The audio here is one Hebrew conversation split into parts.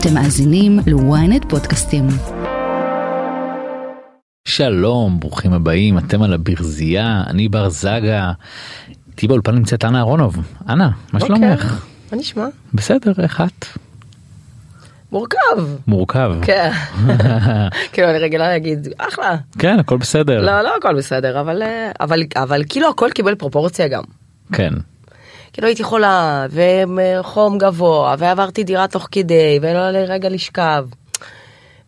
אתם מאזינים ל-ynet פודקאסטים. שלום, ברוכים הבאים, אתם על הברזייה, אני בר זגה. איתי באולפן נמצאת אנה אהרונוב. אנה, מה אוקיי. שלומך? מה נשמע? בסדר, איך את? מורכב. מורכב. כן. כאילו אני רגילה להגיד אחלה. כן, הכל בסדר. לא לא הכל בסדר אבל אה, אבל אבל כאילו הכל קיבל פרופורציה גם. כן. כאילו הייתי חולה וחום גבוה ועברתי דירה תוך כדי ולא היה לי רגע לשכב.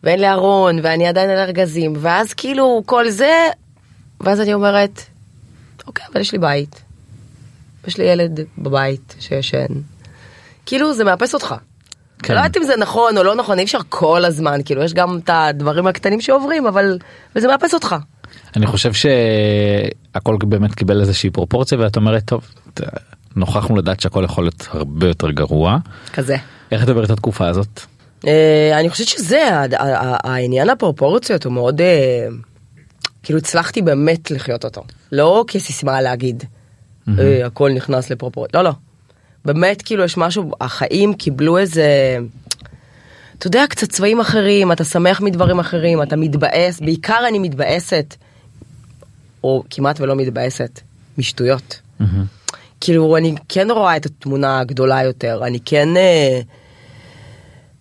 ואין לי ארון ואני עדיין על ארגזים ואז כאילו כל זה ואז אני אומרת אוקיי אבל יש לי בית. יש לי ילד בבית שישן. כאילו זה מאפס אותך. כן. לא יודעת אם זה נכון או לא נכון אי אפשר כל הזמן כאילו יש גם את הדברים הקטנים שעוברים אבל וזה מאפס אותך. אני חושב שהכל באמת קיבל איזושהי פרופורציה ואת אומרת טוב, נוכחנו לדעת שהכל יכול להיות הרבה יותר גרוע. כזה. איך את עוברת את התקופה הזאת? אה, אני חושבת שזה העניין הפרופורציות הוא מאוד אה, כאילו הצלחתי באמת לחיות אותו לא כסיסמה להגיד אה, הכל נכנס לפרופורציות לא לא. באמת כאילו יש משהו החיים קיבלו איזה. אתה יודע קצת צבעים אחרים אתה שמח מדברים אחרים אתה מתבאס בעיקר אני מתבאסת. או כמעט ולא מתבאסת משטויות. כאילו אני כן רואה את התמונה הגדולה יותר אני כן. אה,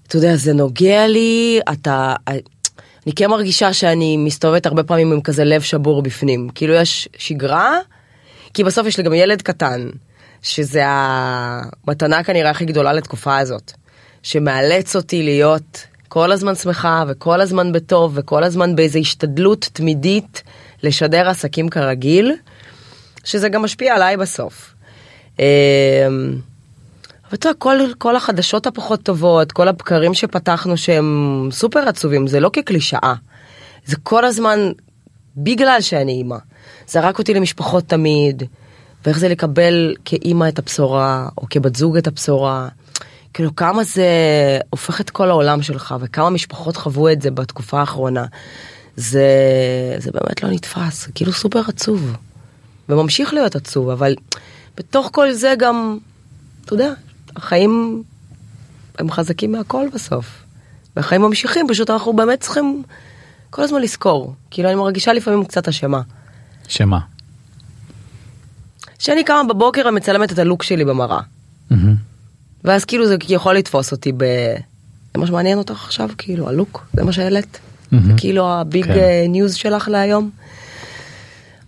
אתה יודע, זה נוגע לי, אתה... אני כן מרגישה שאני מסתובבת הרבה פעמים עם כזה לב שבור בפנים. כאילו יש שגרה, כי בסוף יש לי גם ילד קטן, שזה המתנה כנראה הכי גדולה לתקופה הזאת, שמאלץ אותי להיות כל הזמן שמחה וכל הזמן בטוב וכל הזמן באיזו השתדלות תמידית לשדר עסקים כרגיל, שזה גם משפיע עליי בסוף. אמ, אבל אתה יודע, כל, החדשות הפחות טובות, כל הבקרים שפתחנו שהם סופר עצובים, זה לא כקלישאה. זה כל הזמן בגלל שאני אימא. זרק אותי למשפחות תמיד, ואיך זה לקבל כאימא את הבשורה, או כבת זוג את הבשורה. כאילו כמה זה הופך את כל העולם שלך, וכמה משפחות חוו את זה בתקופה האחרונה. זה, זה באמת לא נתפס, כאילו סופר עצוב. וממשיך להיות עצוב, אבל בתוך כל זה גם, אתה יודע, החיים הם חזקים מהכל בסוף. והחיים ממשיכים, פשוט אנחנו באמת צריכים כל הזמן לזכור. כאילו אני מרגישה לפעמים קצת אשמה. שמה? שאני קמה בבוקר ומצלמת את הלוק שלי במראה. ואז כאילו זה יכול לתפוס אותי ב... זה מה שמעניין אותך עכשיו, כאילו, הלוק, זה מה שהעלית. זה כאילו ה big כן. אה, news שלך להיום.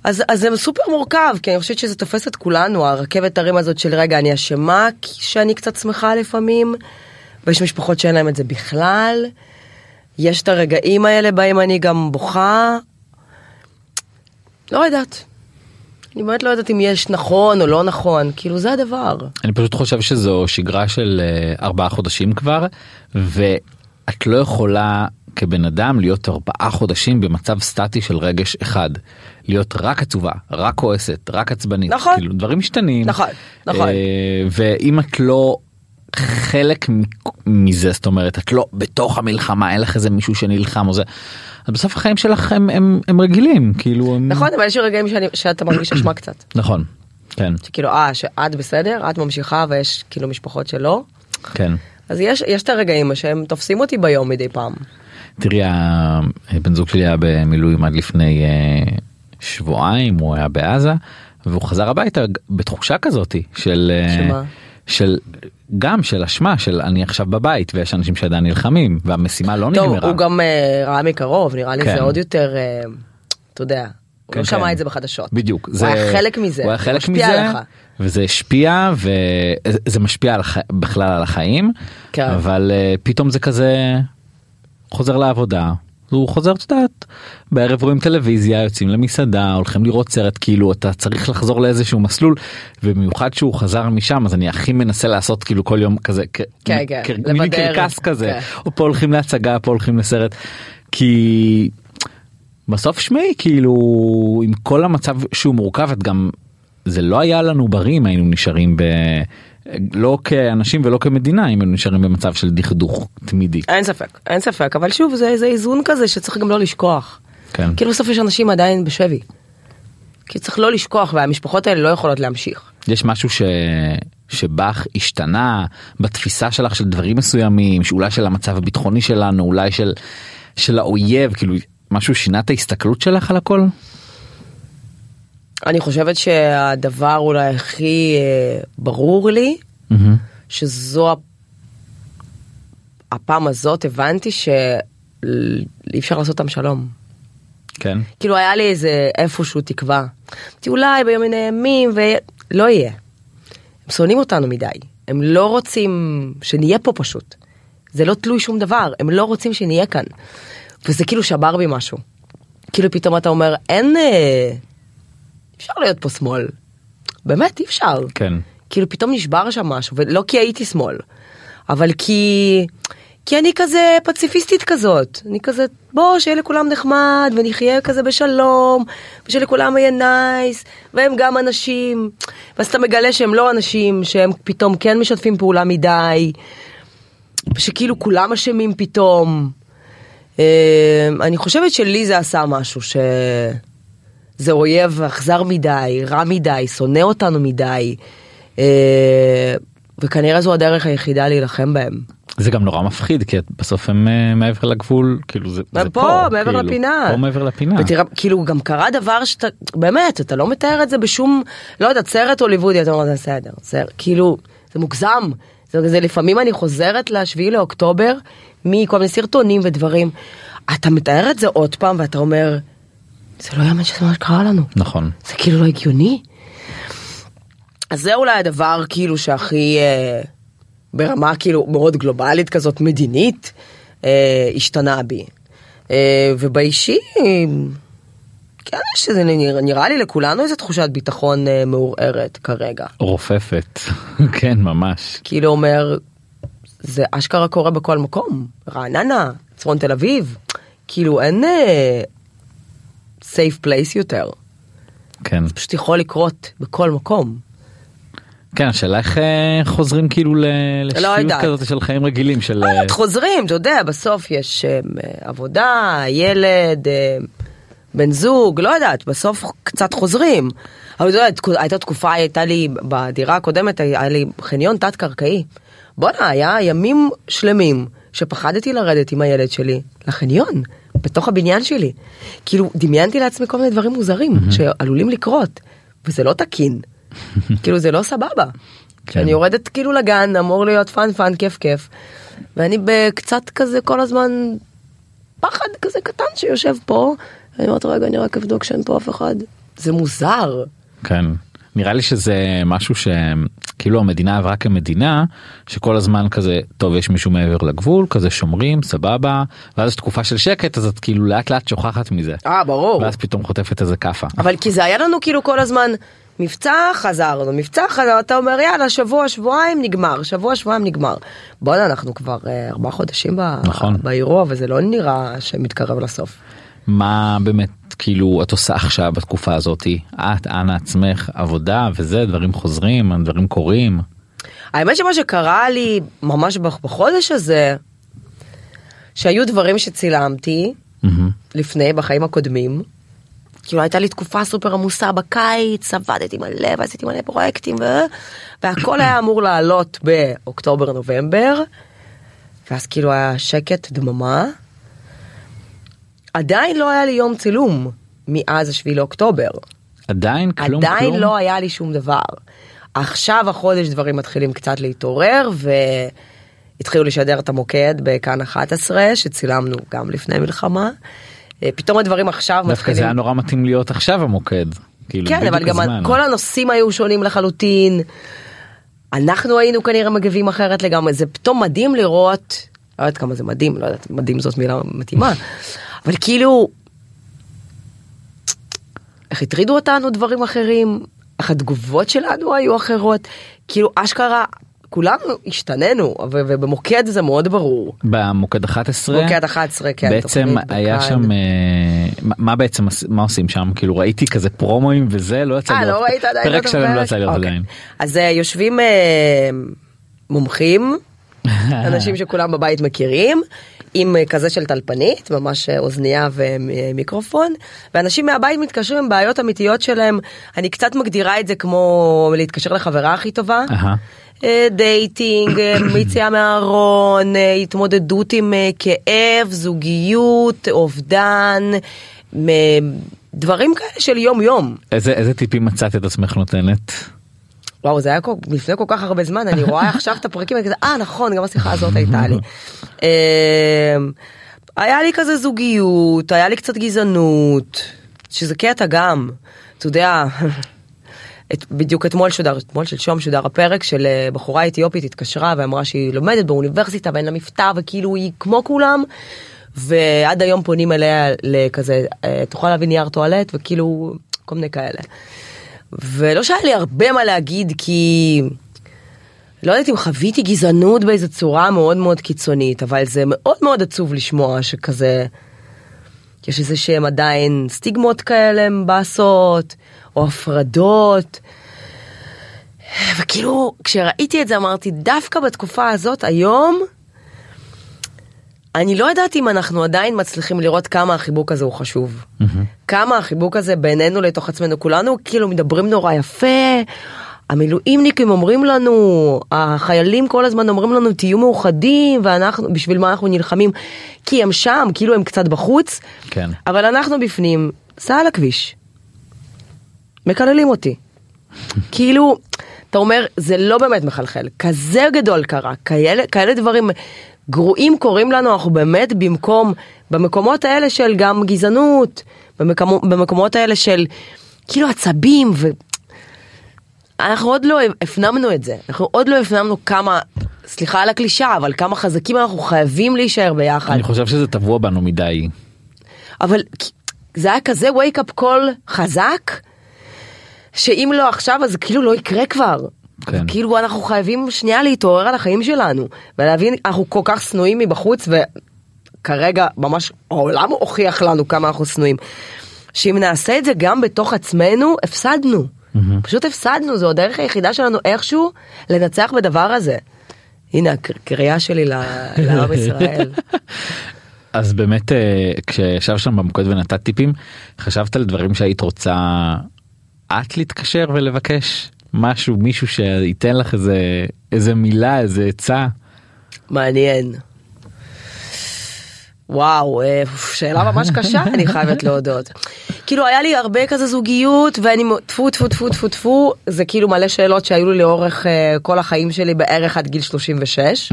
אז, אז זה סופר מורכב, כי אני חושבת שזה תופס את כולנו, הרכבת הרים הזאת של רגע, אני אשמה שאני קצת שמחה לפעמים, ויש משפחות שאין להם את זה בכלל. יש את הרגעים האלה בהם אני גם בוכה. לא יודעת. אני באמת לא יודעת אם יש נכון או לא נכון, כאילו זה הדבר. אני פשוט חושב שזו שגרה של אה, ארבעה חודשים כבר ואת לא יכולה כבן אדם להיות ארבעה חודשים במצב סטטי של רגש אחד. להיות רק עצובה, רק כועסת, רק עצבנית. נכון. כאילו דברים משתנים. נכון, נכון. אה, ואם את לא חלק מזה זאת אומרת את לא בתוך המלחמה אין לך איזה מישהו שנלחם או זה. אז בסוף החיים שלך הם, הם, הם רגילים כאילו הם... נכון, אבל יש רגעים שאני, שאתה מרגיש אשמה קצת. נכון. כן שכאילו, אה, שאת בסדר, את ממשיכה ויש כאילו משפחות שלא. כן. אז יש, יש את הרגעים שהם תופסים אותי ביום מדי פעם. תראי הבן זוג שלי היה במילואים עד לפני אה, שבועיים הוא היה בעזה והוא חזר הביתה בתחושה כזאתי של אה, שמה? של גם של אשמה של אני עכשיו בבית ויש אנשים שעדיין נלחמים והמשימה לא טוב, נגמרה. הוא גם אה, ראה מקרוב, נראה לי כן. זה עוד יותר, אה, אתה יודע, הוא כן, לא שמע כן. את זה בחדשות. בדיוק הוא היה חלק מזה. הוא היה זה חלק מזה עליך. וזה השפיע וזה משפיע על הח... בכלל על החיים כן. אבל אה, פתאום זה כזה חוזר לעבודה הוא חוזר את יודעת בערב רואים טלוויזיה יוצאים למסעדה הולכים לראות סרט כאילו אתה צריך לחזור לאיזשהו מסלול ובמיוחד שהוא חזר משם אז אני הכי מנסה לעשות כאילו כל יום כזה כן, כן, מיני. קרקס כזה כן. או פה הולכים להצגה פה הולכים לסרט כי בסוף שמעי כאילו עם כל המצב שהוא מורכב את גם זה לא היה לנו בריא אם היינו נשארים ב... לא כאנשים ולא כמדינה אם היינו נשארים במצב של דכדוך תמידי. אין ספק, אין ספק, אבל שוב, זה איזה איזון כזה שצריך גם לא לשכוח. כן. כאילו בסוף יש אנשים עדיין בשבי. כי צריך לא לשכוח והמשפחות האלה לא יכולות להמשיך. יש משהו ש... שבך השתנה בתפיסה שלך של דברים מסוימים, שאולי של המצב הביטחוני שלנו, אולי של, של האויב, כאילו משהו שינה את ההסתכלות שלך על הכל? אני חושבת שהדבר אולי הכי אה, ברור לי, שזו הפעם הזאת הבנתי שאי אפשר לעשות אותם שלום. כן. כאילו היה לי איזה איפשהו תקווה. אמרתי אולי ביום מן הימים ולא יהיה. הם שונאים אותנו מדי. הם לא רוצים שנהיה פה פשוט. זה לא תלוי שום דבר, הם לא רוצים שנהיה כאן. וזה כאילו שבר בי משהו. כאילו פתאום אתה אומר אין... אה, אפשר להיות פה שמאל. באמת אי אפשר. כן. כאילו פתאום נשבר שם משהו, ולא כי הייתי שמאל, אבל כי... כי אני כזה פציפיסטית כזאת, אני כזה, בוא, שיהיה לכולם נחמד, ונחיה כזה בשלום, ושלכולם יהיה נייס, והם גם אנשים, ואז אתה מגלה שהם לא אנשים, שהם פתאום כן משתפים פעולה מדי, ושכאילו כולם אשמים פתאום. אה, אני חושבת שלי זה עשה משהו, שזה אויב אכזר מדי, רע מדי, שונא אותנו מדי. אה, וכנראה זו הדרך היחידה להילחם בהם. זה גם נורא מפחיד כי בסוף הם uh, מעבר לגבול כאילו זה, זה פה, פה מעבר כאילו, לפינה. פה מעבר לפינה. ותראה, כאילו גם קרה דבר שאתה, באמת, אתה לא מתאר את זה בשום, לא יודעת, סרט הוליוודי, אתה אומר, זה בסדר, זה כאילו, זה מוגזם. זה, זה לפעמים אני חוזרת לשביעי לאוקטובר, מכל מיני סרטונים ודברים. אתה מתאר את זה עוד פעם ואתה אומר, זה לא יאמן שזה מה שקרה לנו. נכון. זה כאילו לא הגיוני. אז זה אולי הדבר כאילו שהכי אה, ברמה כאילו מאוד גלובלית כזאת מדינית אה, השתנה בי. אה, ובאישי, כן יש איזה נראה, נראה לי לכולנו איזה תחושת ביטחון אה, מעורערת כרגע. רופפת כן ממש כאילו אומר זה אשכרה קורה בכל מקום רעננה צפון תל אביב כאילו אין אה, safe place יותר כן זה פשוט יכול לקרות בכל מקום. כן השאלה איך אה, חוזרים כאילו ל- לשפיות יודעת. כזאת של חיים רגילים של אה, את חוזרים, אתה יודע, בסוף יש אה, עבודה, ילד, אה, בן זוג, לא יודעת, בסוף קצת חוזרים. אבל אתה יודע, הייתה תקופה, הייתה לי, בדירה הקודמת היה לי חניון תת-קרקעי. בואנה, היה ימים שלמים שפחדתי לרדת עם הילד שלי לחניון, בתוך הבניין שלי. כאילו, דמיינתי לעצמי כל מיני דברים מוזרים שעלולים לקרות, וזה לא תקין. כאילו, זה לא סבבה. כשאני יורדת כאילו לגן, אמור להיות fun fun, כיף כיף. ואני בקצת כזה כל הזמן פחד כזה קטן שיושב פה. אני אומרת רגע אני רק אבדוק שאין פה אף אחד. זה מוזר. כן נראה לי שזה משהו שכאילו המדינה עברה כמדינה שכל הזמן כזה טוב יש מישהו מעבר לגבול כזה שומרים סבבה ואז יש תקופה של שקט אז את כאילו לאט לאט שוכחת מזה אה ברור. ואז פתאום חוטפת איזה כאפה. אבל כי זה היה לנו כאילו כל הזמן מבצע חזרנו מבצע חזרנו אתה אומר יאללה שבוע שבועיים נגמר שבוע שבועיים נגמר. בואנה אנחנו כבר אה, ארבעה חודשים נכון. באירוע וזה לא נראה שמתקרב לסוף. מה באמת כאילו את עושה עכשיו בתקופה הזאתי את אנה עצמך עבודה וזה דברים חוזרים דברים קורים האמת שמה שקרה לי ממש בח- בחודש הזה, שהיו דברים שצילמתי מהמם. לפני, בחיים הקודמים. כאילו הייתה לי תקופה סופר עמוסה בקיץ, עבדתי מלא ועשיתי מלא פרויקטים ו... והכל היה אמור לעלות באוקטובר נובמבר. ואז כאילו היה שקט, דממה. עדיין לא היה לי יום צילום מאז השביעי לאוקטובר. עדיין כלום עדיין כלום? לא היה לי שום דבר. עכשיו החודש דברים מתחילים קצת להתעורר והתחילו לשדר את המוקד בכאן 11 שצילמנו גם לפני מלחמה. אה, פתאום הדברים עכשיו דווקא מתחילים. זה היה נורא מתאים להיות עכשיו המוקד. כאילו, כן אבל גם הזמן. כל הנושאים היו שונים לחלוטין. אנחנו היינו כנראה מגיבים אחרת לגמרי זה פתאום מדהים לראות לא יודעת כמה זה מדהים לא יודעת מדהים זאת מילה מתאימה אבל כאילו. איך הטרידו אותנו דברים אחרים איך התגובות שלנו היו אחרות כאילו אשכרה כולנו השתננו ובמוקד זה מאוד ברור. במוקד 11 מוקד 11 כן. בעצם היה בכאן. שם אה, מה- מה בעצם מה עושים שם כאילו ראיתי כזה פרומואים וזה לא יצא אה, לי לא לראות. ראית עדיין? פרק שלם לא? יצא לי לראות אוקיי. עדיין. אז אה, יושבים אה, מומחים, אנשים שכולם בבית מכירים, עם אה, כזה של טלפנית, ממש אה, אוזנייה ומיקרופון, ואנשים מהבית מתקשרים עם בעיות אמיתיות שלהם, אני קצת מגדירה את זה כמו להתקשר לחברה הכי טובה. אה, dating, אה, יציאה מהארון, התמודדות עם כאב, זוגיות, אובדן, דברים כאלה של יום יום. איזה איזה טיפים מצאת את עצמך נותנת? וואו זה היה כל, לפני כל כך הרבה זמן אני רואה עכשיו את הפרקים ואני כזה אה נכון גם השיחה הזאת הייתה לי. אה, היה לי כזה זוגיות היה לי קצת גזענות שזה קטע גם אתה יודע. את, בדיוק אתמול שודר, אתמול שלשום שודר הפרק של אה, בחורה אתיופית התקשרה ואמרה שהיא לומדת באוניברסיטה ואין לה מבטא וכאילו היא כמו כולם ועד היום פונים אליה לכזה אה, תוכל להביא נייר טואלט וכאילו כל מיני כאלה. ולא שהיה לי הרבה מה להגיד כי לא יודעת אם חוויתי גזענות באיזה צורה מאוד מאוד קיצונית אבל זה מאוד מאוד עצוב לשמוע שכזה יש איזה שהם עדיין סטיגמות כאלה הם באסות או הפרדות. וכאילו כשראיתי את זה אמרתי דווקא בתקופה הזאת היום אני לא יודעת אם אנחנו עדיין מצליחים לראות כמה החיבוק הזה הוא חשוב. כמה החיבוק הזה בינינו לתוך עצמנו כולנו כאילו מדברים נורא יפה. המילואימניקים אומרים לנו, החיילים כל הזמן אומרים לנו תהיו מאוחדים ואנחנו, בשביל מה אנחנו נלחמים? כי הם שם, כאילו הם קצת בחוץ, כן. אבל אנחנו בפנים, סע על הכביש. מקללים אותי. כאילו, אתה אומר, זה לא באמת מחלחל, כזה גדול קרה, כאלה, כאלה דברים גרועים קורים לנו, אנחנו באמת במקום, במקומות האלה של גם גזענות, במקומות, במקומות האלה של כאילו עצבים, ו... אנחנו עוד לא הפנמנו את זה, אנחנו עוד לא הפנמנו כמה, סליחה על הקלישה, אבל כמה חזקים אנחנו חייבים להישאר ביחד. אני חושב שזה טבוע בנו מדי. אבל זה היה כזה wake up call חזק, שאם לא עכשיו אז כאילו לא יקרה כבר. כן. כאילו אנחנו חייבים שנייה להתעורר על החיים שלנו ולהבין אנחנו כל כך שנואים מבחוץ וכרגע ממש העולם הוכיח לנו כמה אנחנו שנואים. שאם נעשה את זה גם בתוך עצמנו הפסדנו. פשוט הפסדנו זו הדרך היחידה שלנו איכשהו לנצח בדבר הזה. הנה הקריאה שלי לעם ישראל. אז באמת אה, כשישב שם במוקד ונתת טיפים חשבת על דברים שהיית רוצה את להתקשר ולבקש משהו מישהו שייתן לך איזה איזה מילה איזה עצה. מעניין. וואו, אה, שאלה ממש קשה, אני חייבת להודות. כאילו היה לי הרבה כזה זוגיות ואני טפו טפו טפו טפו טפו זה כאילו מלא שאלות שהיו לי לאורך אה, כל החיים שלי בערך עד גיל 36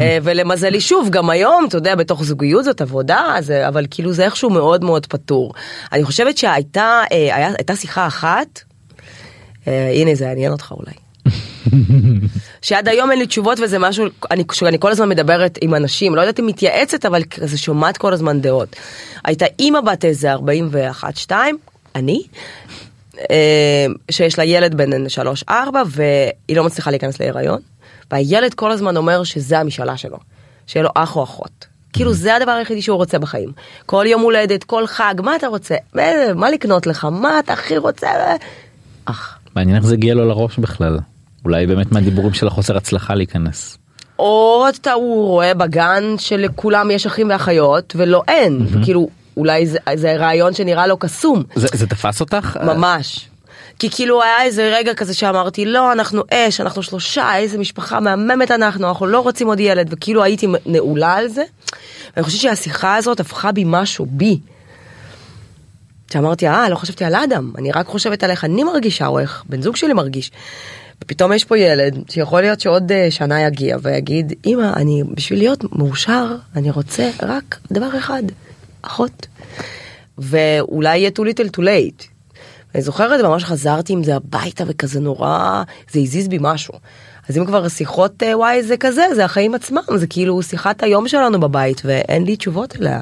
אה, ולמזלי שוב גם היום אתה יודע בתוך זוגיות זאת עבודה זה אבל כאילו זה איכשהו מאוד מאוד פתור. אני חושבת שהייתה אה, היה, שיחה אחת הנה זה יעניין אותך אולי. שעד היום אין לי תשובות וזה משהו אני, שאני כל הזמן מדברת עם אנשים לא יודעת אם מתייעצת אבל כזה שומעת כל הזמן דעות. הייתה אימא בת איזה 41 2 אני אה, שיש לה ילד בן 3 4 והיא לא מצליחה להיכנס להיריון והילד כל הזמן אומר שזה המשאלה שלו שיהיה לו אח או אחות. כאילו זה הדבר היחידי שהוא רוצה בחיים. כל יום הולדת, כל חג, מה אתה רוצה? אה, מה לקנות לך? מה אתה הכי רוצה? אח. מעניין איך זה הגיע לו לראש בכלל. אולי באמת מהדיבורים של החוסר הצלחה להיכנס. או אתה הוא רואה בגן שלכולם יש אחים ואחיות ולא אין כאילו אולי זה, זה רעיון שנראה לו קסום זה, זה תפס אותך? ממש. כי כאילו היה איזה רגע כזה שאמרתי לא אנחנו אש אנחנו שלושה איזה משפחה מהממת אנחנו אנחנו לא רוצים עוד ילד וכאילו הייתי נעולה על זה. ואני חושבת שהשיחה הזאת הפכה בי משהו בי. שאמרתי אה לא חשבתי על אדם אני רק חושבת על איך אני מרגישה או איך בן זוג שלי מרגיש. ופתאום יש פה ילד שיכול להיות שעוד אה, שנה יגיע ויגיד אמא אני בשביל להיות מאושר אני רוצה רק דבר אחד אחות. ואולי יהיה too little too late. אני זוכרת ממש חזרתי עם זה הביתה וכזה נורא זה הזיז בי משהו. אז אם כבר שיחות אה, וואי זה כזה זה החיים עצמם זה כאילו שיחת היום שלנו בבית ואין לי תשובות אליה.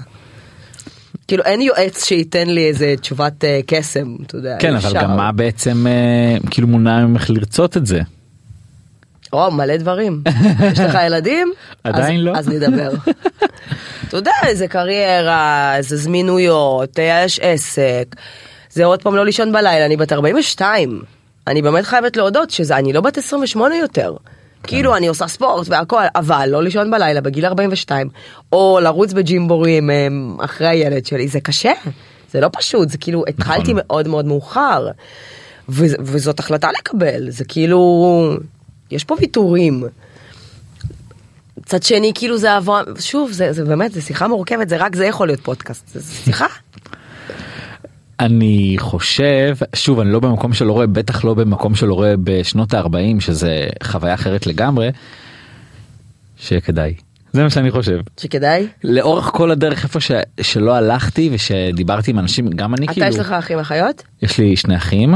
כאילו אין יועץ שייתן לי איזה תשובת אה, קסם אתה יודע. כן אבל. גם מה בעצם אה, כאילו מונע ממך לרצות את זה. או מלא דברים. יש לך ילדים? עדיין אז, לא. אז נדבר. אתה יודע איזה קריירה, איזה זמינויות, אה, יש עסק. זה עוד פעם לא לישון בלילה, אני בת 42. אני באמת חייבת להודות שזה, אני לא בת 28 יותר. כאילו אני עושה ספורט והכל, אבל לא לישון בלילה בגיל 42, או לרוץ בג'ימבורים em, אחרי הילד שלי, זה קשה, זה לא פשוט, זה כאילו התחלתי מאוד מאוד מאוחר, ו- וזאת החלטה לקבל, זה כאילו, יש פה ויתורים. מצד שני כאילו זה עבור, שוב זה, זה באמת זה שיחה מורכבת זה רק זה יכול להיות פודקאסט זה שיחה. אני חושב שוב אני לא במקום שלא רואה בטח לא במקום שלא רואה בשנות ה-40 שזה חוויה אחרת לגמרי. שכדאי זה מה שאני חושב שכדאי. לאורך כל הדרך איפה ש... שלא הלכתי ושדיברתי עם אנשים גם אני אתה כאילו יש לך אחים אחיות? יש לי שני אחים.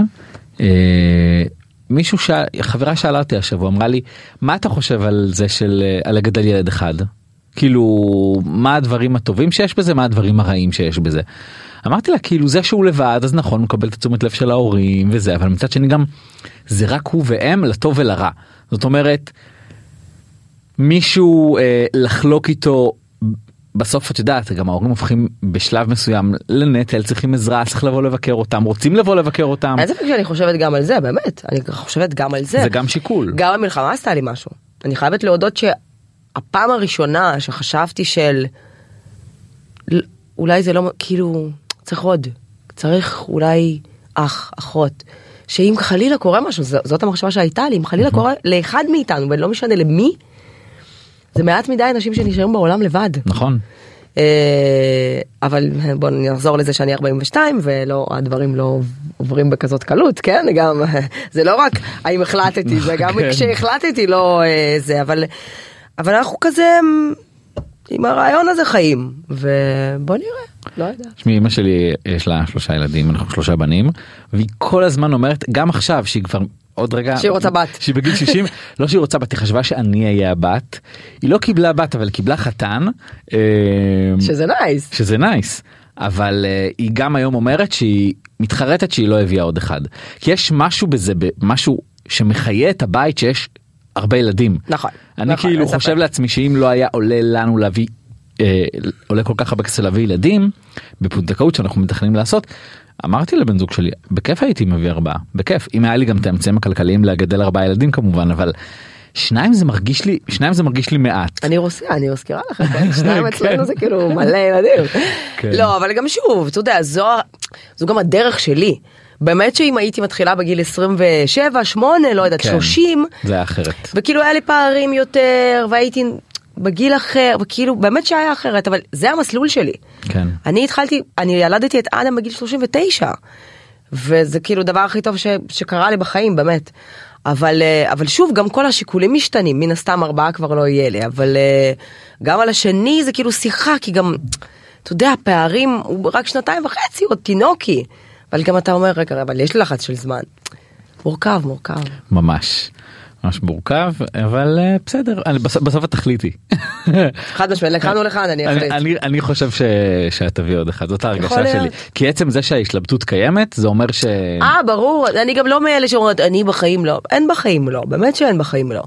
אה, מישהו ש... חברה שאלה אותי השבוע אמרה לי מה אתה חושב על זה של אה, על לגדל ילד אחד כאילו מה הדברים הטובים שיש בזה מה הדברים הרעים שיש בזה. אמרתי לה כאילו זה שהוא לבד אז נכון מקבל את התשומת לב של ההורים וזה אבל מצד שני גם זה רק הוא והם לטוב ולרע זאת אומרת מישהו אה, לחלוק איתו בסוף את יודעת גם ההורים הופכים בשלב מסוים לנטל צריכים עזרה צריך לבוא לבקר אותם רוצים לבוא לבקר אותם אין ספק שאני חושבת גם על זה באמת אני חושבת גם על זה. זה גם שיקול גם המלחמה עשתה לי משהו. אני חייבת להודות שהפעם הראשונה שחשבתי של אולי זה לא כאילו צריך עוד צריך אולי אח אחות שאם חלילה קורה משהו זאת המחשבה שהייתה לי אם חלילה קורה לאחד מאיתנו ולא משנה למי. זה מעט מדי אנשים שנשארים בעולם לבד. נכון אה, אבל בוא נחזור לזה שאני 42 ולא הדברים לא עוברים בכזאת קלות כן גם זה לא רק האם החלטתי זה גם כן. כשהחלטתי לא אה, זה אבל אבל אנחנו כזה עם הרעיון הזה חיים ובוא נראה לא יודעת. תשמעי אמא שלי יש לה שלושה ילדים אנחנו שלושה בנים והיא כל הזמן אומרת גם עכשיו שהיא כבר עוד רגע שהיא רוצה בת. שהיא בגיל 60 לא שהיא רוצה בת היא חשבה שאני אהיה הבת היא לא קיבלה בת אבל קיבלה חתן אה, שזה nice. שזה nice אבל אה, היא גם היום אומרת שהיא מתחרטת שהיא לא הביאה עוד אחד כי יש משהו בזה משהו שמחיה את הבית שיש הרבה ילדים נכון, אני נכון, כאילו ספק. חושב לעצמי שאם לא היה עולה לנו להביא אה, עולה כל כך הרבה כסף להביא ילדים בפונדקאות שאנחנו מתכננים לעשות. אמרתי לבן זוג שלי בכיף הייתי מביא ארבעה בכיף אם היה לי גם את האמצעים הכלכליים לגדל ארבעה ילדים כמובן אבל שניים זה מרגיש לי שניים זה מרגיש לי מעט. אני רוסיה אני מזכירה לך כן? שניים כן. אצלנו זה כאילו מלא ילדים. כן. לא אבל גם שוב אתה יודע זו זו גם הדרך שלי. באמת שאם הייתי מתחילה בגיל 27 8 לא יודעת כן. 30 זה היה אחרת. וכאילו היה לי פערים יותר והייתי בגיל אחר וכאילו באמת שהיה אחרת אבל זה המסלול שלי. כן. אני התחלתי אני ילדתי את אדם בגיל 39 וזה כאילו הדבר הכי טוב ש, שקרה לי בחיים באמת. אבל אה, אבל שוב גם כל השיקולים משתנים מן הסתם ארבעה כבר לא יהיה לי אבל אה, גם על השני זה כאילו שיחה כי גם אתה יודע הפערים הוא רק שנתיים וחצי עוד תינוקי אבל גם אתה אומר רגע אבל יש לי לחץ של זמן. מורכב מורכב. ממש. ממש מורכב אבל אה, בסדר אני בסוף, את תחליטי. חד משמעית לכאן או לכאן אני אחליט. אני, אני, חושב ש... שאת תביא עוד אחד זאת ההרגשה. שלי כי עצם זה שההשתלבטות קיימת זה אומר ש... אה ברור אני גם לא מאלה שאומרות אני בחיים לא אין בחיים לא באמת שאין בחיים לא.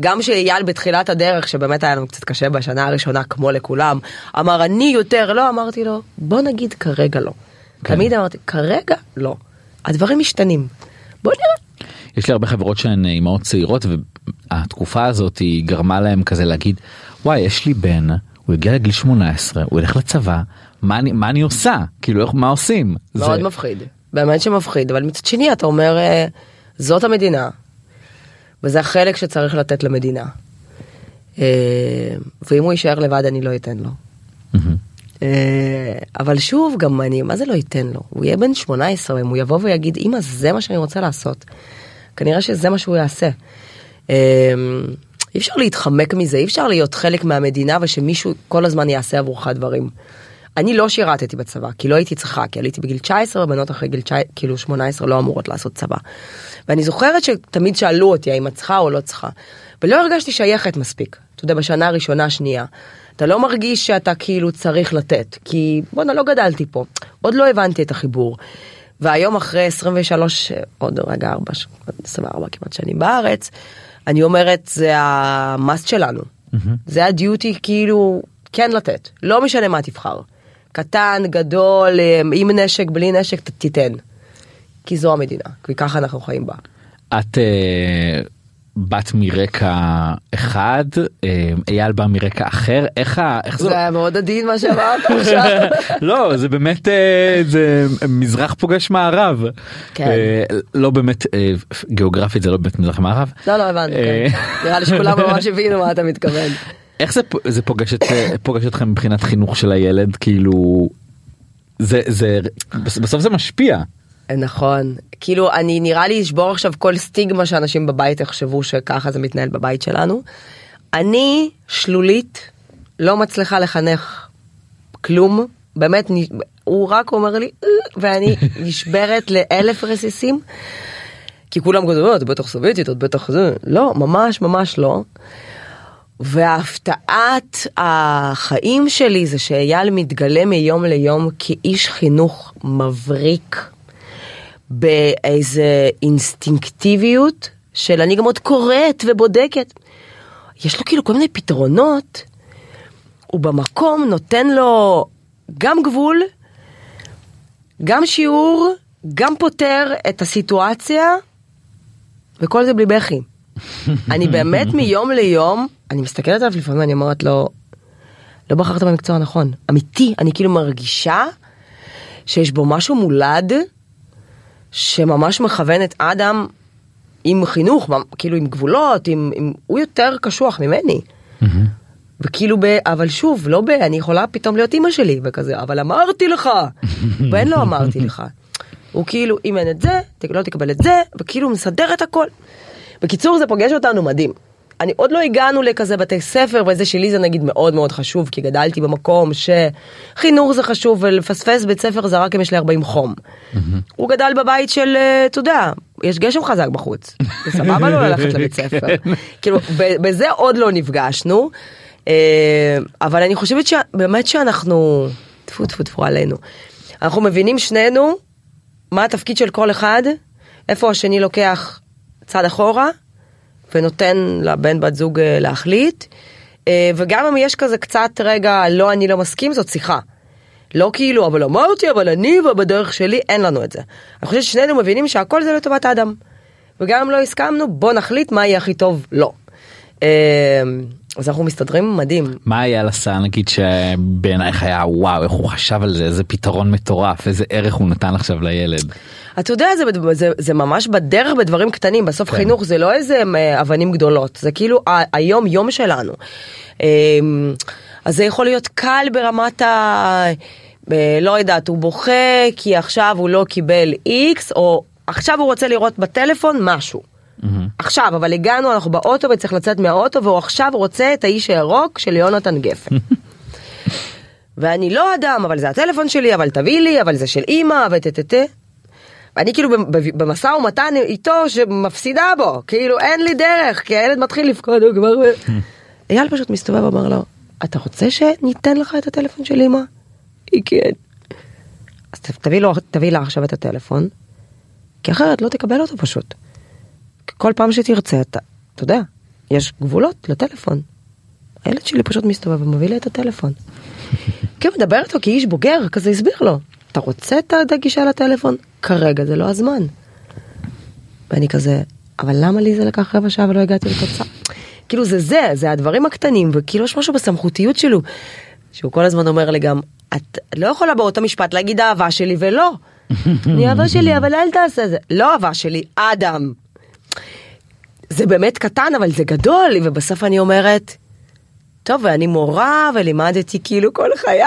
גם שאייל בתחילת הדרך שבאמת היה לנו קצת קשה בשנה הראשונה כמו לכולם אמר אני יותר לא אמרתי לו בוא נגיד כרגע לא. כן. תמיד אמרתי כרגע לא. הדברים משתנים. בוא נראה. יש לי הרבה חברות שהן אימהות צעירות והתקופה הזאת היא גרמה להם כזה להגיד וואי יש לי בן הוא הגיע לגיל 18 הוא ילך לצבא מה אני מה אני עושה כאילו מה עושים. מאוד זה- מפחיד באמת שמפחיד אבל מצד שני אתה אומר אה, זאת המדינה. וזה החלק שצריך לתת למדינה. אה, ואם הוא יישאר לבד אני לא אתן לו. אה, אבל שוב גם אני מה זה לא ייתן לו הוא יהיה בן 18 אם הוא יבוא ויגיד אמא זה מה שאני רוצה לעשות. כנראה שזה מה שהוא יעשה. אה, אי אפשר להתחמק מזה אי אפשר להיות חלק מהמדינה ושמישהו כל הזמן יעשה עבורך דברים. אני לא שירתתי בצבא כי לא הייתי צריכה כי עליתי בגיל 19 בנות אחרי גיל 19 כאילו 18 לא אמורות לעשות צבא. ואני זוכרת שתמיד שאלו אותי האם את צריכה או לא צריכה. ולא הרגשתי שייכת מספיק. אתה יודע בשנה הראשונה שנייה. אתה לא מרגיש שאתה כאילו צריך לתת כי בואנה לא גדלתי פה עוד לא הבנתי את החיבור. והיום אחרי 23 עוד רגע 4 24 כמעט שנים בארץ אני אומרת זה המאסט שלנו זה הדיוטי כאילו כן לתת לא משנה מה תבחר קטן גדול עם נשק בלי נשק תיתן. כי זו המדינה כי ככה אנחנו חיים בה. את אה, באת מרקע אחד, אה, אייל בא מרקע אחר, איך ה... איך זה היה מאוד עדין מה שאמרת עכשיו. לא זה באמת אה, זה מזרח פוגש מערב. כן. אה, לא באמת גיאוגרפית זה לא באמת מזרח מערב. לא, לא, הבנו, אה. כן. נראה לי שכולם ממש הבינו מה אתה מתכוון. איך זה זה פוגש את פוגש אתכם מבחינת חינוך של הילד כאילו זה זה בס- בסוף זה משפיע. נכון, כאילו אני נראה לי אשבור עכשיו כל סטיגמה שאנשים בבית יחשבו שככה זה מתנהל בבית שלנו. אני שלולית, לא מצליחה לחנך כלום, באמת, הוא רק אומר לי, "אה", ואני נשברת לאלף רסיסים. כי כולם כזה, "אה, את בטח סובייטית, את בטח זה, לא, ממש ממש לא. והפתעת החיים שלי זה שאייל מתגלה מיום ליום כאיש חינוך מבריק, באיזה אינסטינקטיביות של אני גם עוד קוראת ובודקת. יש לו כאילו כל מיני פתרונות, הוא במקום נותן לו גם גבול, גם שיעור, גם פותר את הסיטואציה, וכל זה בלי בכי. אני באמת מיום ליום, אני מסתכלת עליו לפעמים, אני אומרת לו, לא בחרת במקצוע הנכון. אמיתי, אני כאילו מרגישה שיש בו משהו מולד, שממש מכוון את אדם עם חינוך, כאילו עם גבולות, עם, עם... הוא יותר קשוח ממני. וכאילו ב... אבל שוב, לא ב... אני יכולה פתאום להיות אימא שלי וכזה, אבל אמרתי לך! ואין לו אמרתי לך. הוא כאילו, אם אין את זה, לא תקבל את זה, וכאילו מסדר את הכל. בקיצור, זה פוגש אותנו מדהים. אני עוד לא הגענו לכזה בתי ספר, וזה שלי זה נגיד מאוד מאוד חשוב, כי גדלתי במקום שחינוך זה חשוב, ולפספס בית ספר זה רק אם יש לי 40 חום. הוא גדל בבית של, אה, אתה יודע, יש גשם חזק בחוץ. זה סבבה לו ללכת לבית ספר. כאילו, בזה עוד לא נפגשנו, אה, אבל אני חושבת שבאמת שאנחנו, טפו טפו טפו עלינו, אנחנו מבינים שנינו מה התפקיד של כל אחד, איפה השני לוקח צעד אחורה, ונותן לבן בת זוג אה, להחליט. אה, וגם אם יש כזה קצת רגע לא אני לא מסכים זאת שיחה. לא כאילו אבל אמרתי אבל אני ובדרך שלי אין לנו את זה. אני חושבת ששנינו מבינים שהכל זה לטובת האדם. וגם אם לא הסכמנו בוא נחליט מה יהיה הכי טוב לו. אה, אז אנחנו מסתדרים מדהים. מה אייל עשה נגיד שבעינייך היה וואו איך הוא חשב על זה איזה פתרון מטורף איזה ערך הוא נתן עכשיו לילד. אתה יודע זה, זה, זה ממש בדרך בדברים קטנים בסוף כן. חינוך זה לא איזה אה, אבנים גדולות זה כאילו ה- היום יום שלנו. אה, אז זה יכול להיות קל ברמת ה... אה, לא יודעת הוא בוכה כי עכשיו הוא לא קיבל איקס או עכשיו הוא רוצה לראות בטלפון משהו. עכשיו אבל הגענו אנחנו באוטו וצריך לצאת מהאוטו והוא עכשיו רוצה את האיש הירוק של יונתן גפן. ואני לא אדם אבל זה הטלפון שלי אבל תביא לי אבל זה של אימא וטטטה. אני כאילו במשא ומתן איתו שמפסידה בו כאילו אין לי דרך כי הילד מתחיל לבכות הוא כבר אייל פשוט מסתובב ואומר לו אתה רוצה שניתן לך את הטלפון של אמא? היא כן. אז תביא לו תביא לה עכשיו את הטלפון כי אחרת לא תקבל אותו פשוט. כל פעם שתרצה אתה אתה יודע יש גבולות לטלפון. הילד שלי פשוט מסתובב ומביא לי את הטלפון. כאילו מדבר איתו כאיש בוגר כזה הסביר לו אתה רוצה את הגישה לטלפון כרגע זה לא הזמן. ואני כזה אבל למה לי זה לקח רבע שעה ולא הגעתי לתוצאה. כאילו זה זה זה הדברים הקטנים וכאילו יש משהו בסמכותיות שלו שהוא כל הזמן אומר לי גם את לא יכולה באותו משפט להגיד אהבה שלי ולא. אני אהבה שלי אבל אל תעשה זה לא אהבה שלי אדם. זה באמת קטן אבל זה גדול ובסוף אני אומרת טוב ואני מורה ולימדתי כאילו כל חיי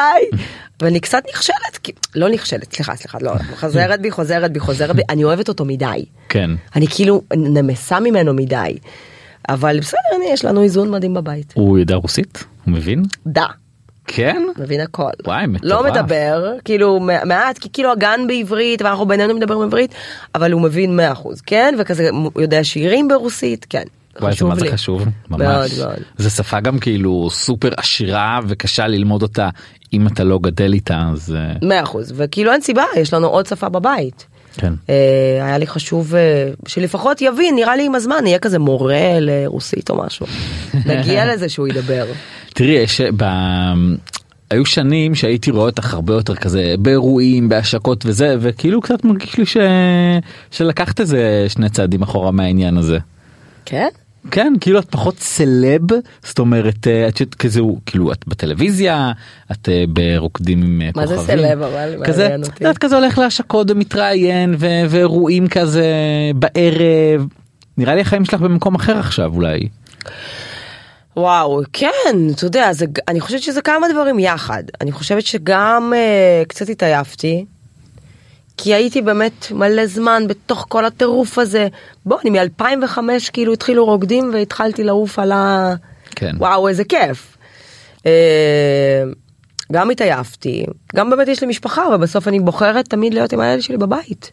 ואני קצת נכשלת כי- לא נכשלת סליחה סליחה לא חוזרת בי חוזרת בי חוזרת בי אני אוהבת אותו מדי כן. אני כאילו נמסה ממנו מדי אבל בסדר הנה יש לנו איזון מדהים בבית הוא יודע רוסית? הוא מבין? דה כן? מבין הכל וואי מטורף. לא מדבר כאילו מעט כי כאילו הגן בעברית ואנחנו בינינו מדברים בעברית אבל הוא מבין 100% כן וכזה הוא יודע שירים ברוסית כן. וואי, זה חשוב מה זה לי. חשוב ממש מאוד מאוד. זה שפה גם כאילו סופר עשירה וקשה ללמוד אותה אם אתה לא גדל איתה אז אה, מאה אחוז וכאילו אין סיבה יש לנו עוד שפה בבית. כן. אה, היה לי חשוב אה, שלפחות יבין נראה לי עם הזמן יהיה כזה מורה לרוסית או משהו. נגיע לזה שהוא ידבר. תראי יש ב... היו שנים שהייתי רואה אותך הרבה יותר כזה באירועים בהשקות וזה וכאילו קצת מרגיש לי ש... שלקחת איזה שני צעדים אחורה מהעניין הזה. כן? כן כאילו את פחות סלב זאת אומרת אה, את יודעת כזה הוא כאילו את בטלוויזיה את אה, ברוקדים עם אה, מה זה כוכבים. סלב אבל? כזה, את. יודעת, כזה הולך להשקות ומתראיין ו- ואירועים כזה בערב. נראה לי החיים שלך במקום אחר עכשיו אולי. וואו, כן, אתה יודע, זה, אני חושבת שזה כמה דברים יחד. אני חושבת שגם אה, קצת התעייפתי, כי הייתי באמת מלא זמן בתוך כל הטירוף הזה. בוא, אני מ-2005 כאילו התחילו רוקדים והתחלתי לעוף על ה... כן. וואו, איזה כיף. אה, גם התעייפתי, גם באמת יש לי משפחה, ובסוף אני בוחרת תמיד להיות עם הילד שלי בבית.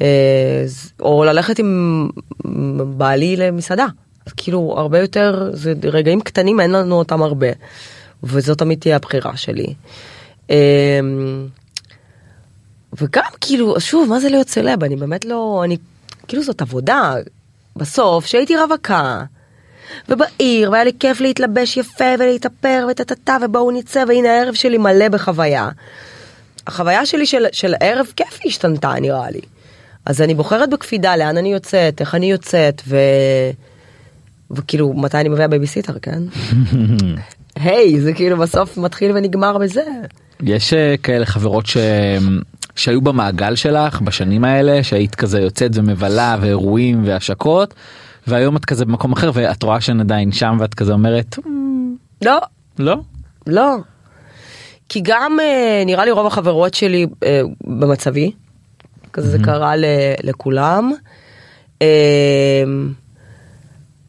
אה, או ללכת עם בעלי למסעדה. אז כאילו הרבה יותר, זה רגעים קטנים, אין לנו אותם הרבה. וזאת תמיד תהיה הבחירה שלי. וגם כאילו, שוב, מה זה להיות סלב? אני באמת לא, אני, כאילו זאת עבודה. בסוף, שהייתי רווקה, ובעיר, והיה לי כיף להתלבש יפה ולהתאפר וטטטה, ובואו נצא, והנה הערב שלי מלא בחוויה. החוויה שלי של, של ערב כיף השתנתה נראה לי. אז אני בוחרת בקפידה לאן אני יוצאת, איך אני יוצאת, ו... וכאילו מתי אני מביאה בייביסיטר, כן? היי, זה כאילו בסוף מתחיל ונגמר בזה. יש אה, כאלה חברות ש... שהיו במעגל שלך בשנים האלה שהיית כזה יוצאת ומבלה ואירועים והשקות והיום את כזה במקום אחר ואת רואה שהן עדיין שם ואת כזה אומרת "מ, לא, לא לא. כי גם אה, נראה לי רוב החברות שלי אה, במצבי, כזה זה קרה לכולם.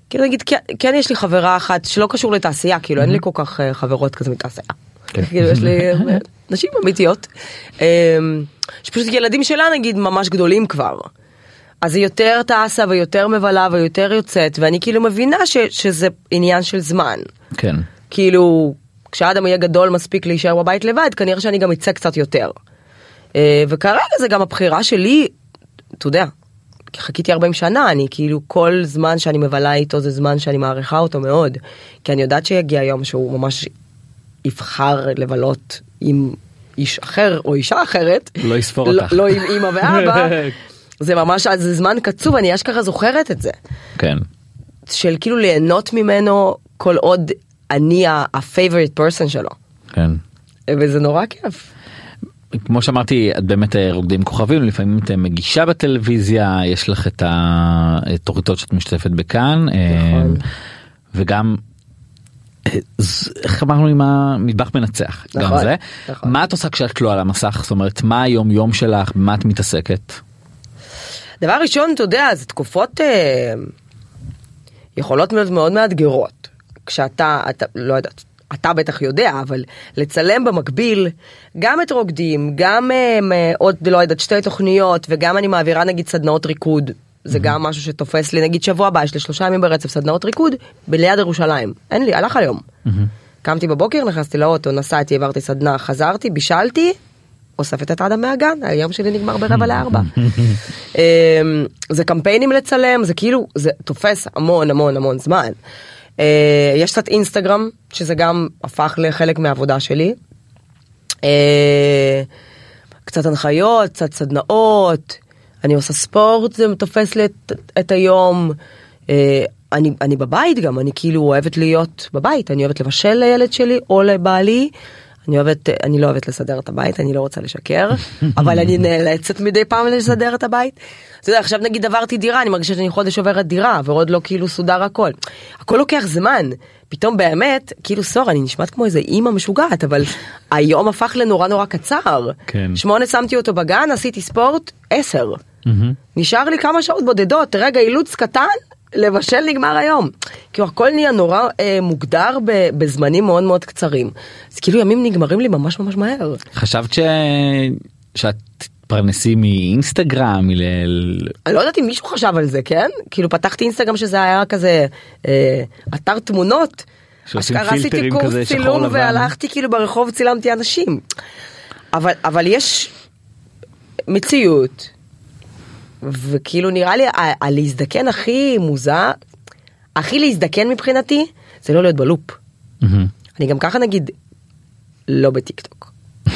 כאילו נגיד כן, כן יש לי חברה אחת שלא קשור לתעשייה כאילו אין לי כל כך חברות כזה מתעשייה. כאילו יש לי נשים אמיתיות. אה, שפשוט ילדים שלה נגיד ממש גדולים כבר. אז היא יותר טסה ויותר מבלה ויותר יוצאת ואני כאילו מבינה ש, שזה עניין של זמן. כן כאילו, כשאדם יהיה גדול מספיק להישאר בבית לבד, כנראה שאני גם אצא קצת יותר. אה, וכרגע זה גם הבחירה שלי, אתה יודע, כי חיכיתי 40 שנה, אני כאילו כל זמן שאני מבלה איתו זה זמן שאני מעריכה אותו מאוד. כי אני יודעת שיגיע יום שהוא ממש יבחר לבלות עם איש אחר או אישה אחרת. לא יספור לא, אותך. לא עם אמא ואבא. זה ממש, זה זמן קצוב, אני אשכרה זוכרת את זה. כן של כאילו ליהנות ממנו כל עוד אני ה-favorite person שלו. כן. וזה נורא כיף. כמו שאמרתי את באמת אה, רוקדים כוכבים לפעמים את אה, מגישה בטלוויזיה יש לך את התוכניתות שאת משתתפת בכאן אה, נכון. וגם. אה, איך אמרנו עם המטבח מנצח גם נכון, זה נכון. מה את עושה כשאת לא על המסך זאת אומרת מה היום יום שלך במה את מתעסקת. דבר ראשון, אתה יודע, זה תקופות אה, יכולות להיות מאוד מאתגרות. כשאתה, אתה, לא יודעת, אתה בטח יודע, אבל לצלם במקביל גם את רוקדים, גם אה, עוד, לא יודעת, שתי תוכניות, וגם אני מעבירה נגיד סדנאות ריקוד. זה גם משהו שתופס לי, נגיד שבוע הבא, יש לי שלושה ימים ברצף סדנאות ריקוד, ביד ירושלים. אין לי, הלך היום. קמתי בבוקר, נכנסתי לאוטו, נסעתי, העברתי סדנה, חזרתי, בישלתי, אוספת את אדם מהגן, היום שלי נגמר ברבע לארבע. אמ, זה קמפיינים לצלם, זה כאילו, זה תופס המון המון המון זמן. אה, יש קצת אינסטגרם, שזה גם הפך לחלק מהעבודה שלי. אה, קצת הנחיות, קצת סדנאות, אני עושה ספורט, זה תופס לי את, את היום. אה, אני, אני בבית גם, אני כאילו אוהבת להיות בבית, אני אוהבת לבשל לילד שלי או לבעלי. אני אוהבת, אני לא אוהבת לסדר את הבית, אני לא רוצה לשקר, אבל אני נאלצת מדי פעם לסדר את הבית. אתה יודע, עכשיו נגיד עברתי דירה, אני מרגישה שאני חודש עוברת דירה, ועוד לא כאילו סודר הכל. הכל לוקח זמן. פתאום באמת, כאילו סור, אני נשמעת כמו איזה אימא משוגעת, אבל היום הפך לנורא נורא קצר. כן. שמונה שמתי אותו בגן, עשיתי ספורט, עשר. נשאר לי כמה שעות בודדות, רגע אילוץ קטן, לבשל נגמר היום. כאילו הכל נהיה נורא אה, מוגדר ב, בזמנים מאוד מאוד קצרים. אז כאילו ימים נגמרים לי ממש ממש מהר. חשבת ש... שאת תתפרנסי מאינסטגרם מל... אני לא יודעת אם מישהו חשב על זה, כן? כאילו פתחתי אינסטגרם שזה היה כזה אה, אתר תמונות. אשכרה עשיתי קורס צילום. והלכתי כאילו ברחוב צילמתי אנשים. אבל, אבל יש מציאות, וכאילו נראה לי הלהזדקן הכי מוזר, הכי להזדקן מבחינתי, זה לא להיות ב loop. מהמם. אני גם ככה נגיד לא בטיקטוק.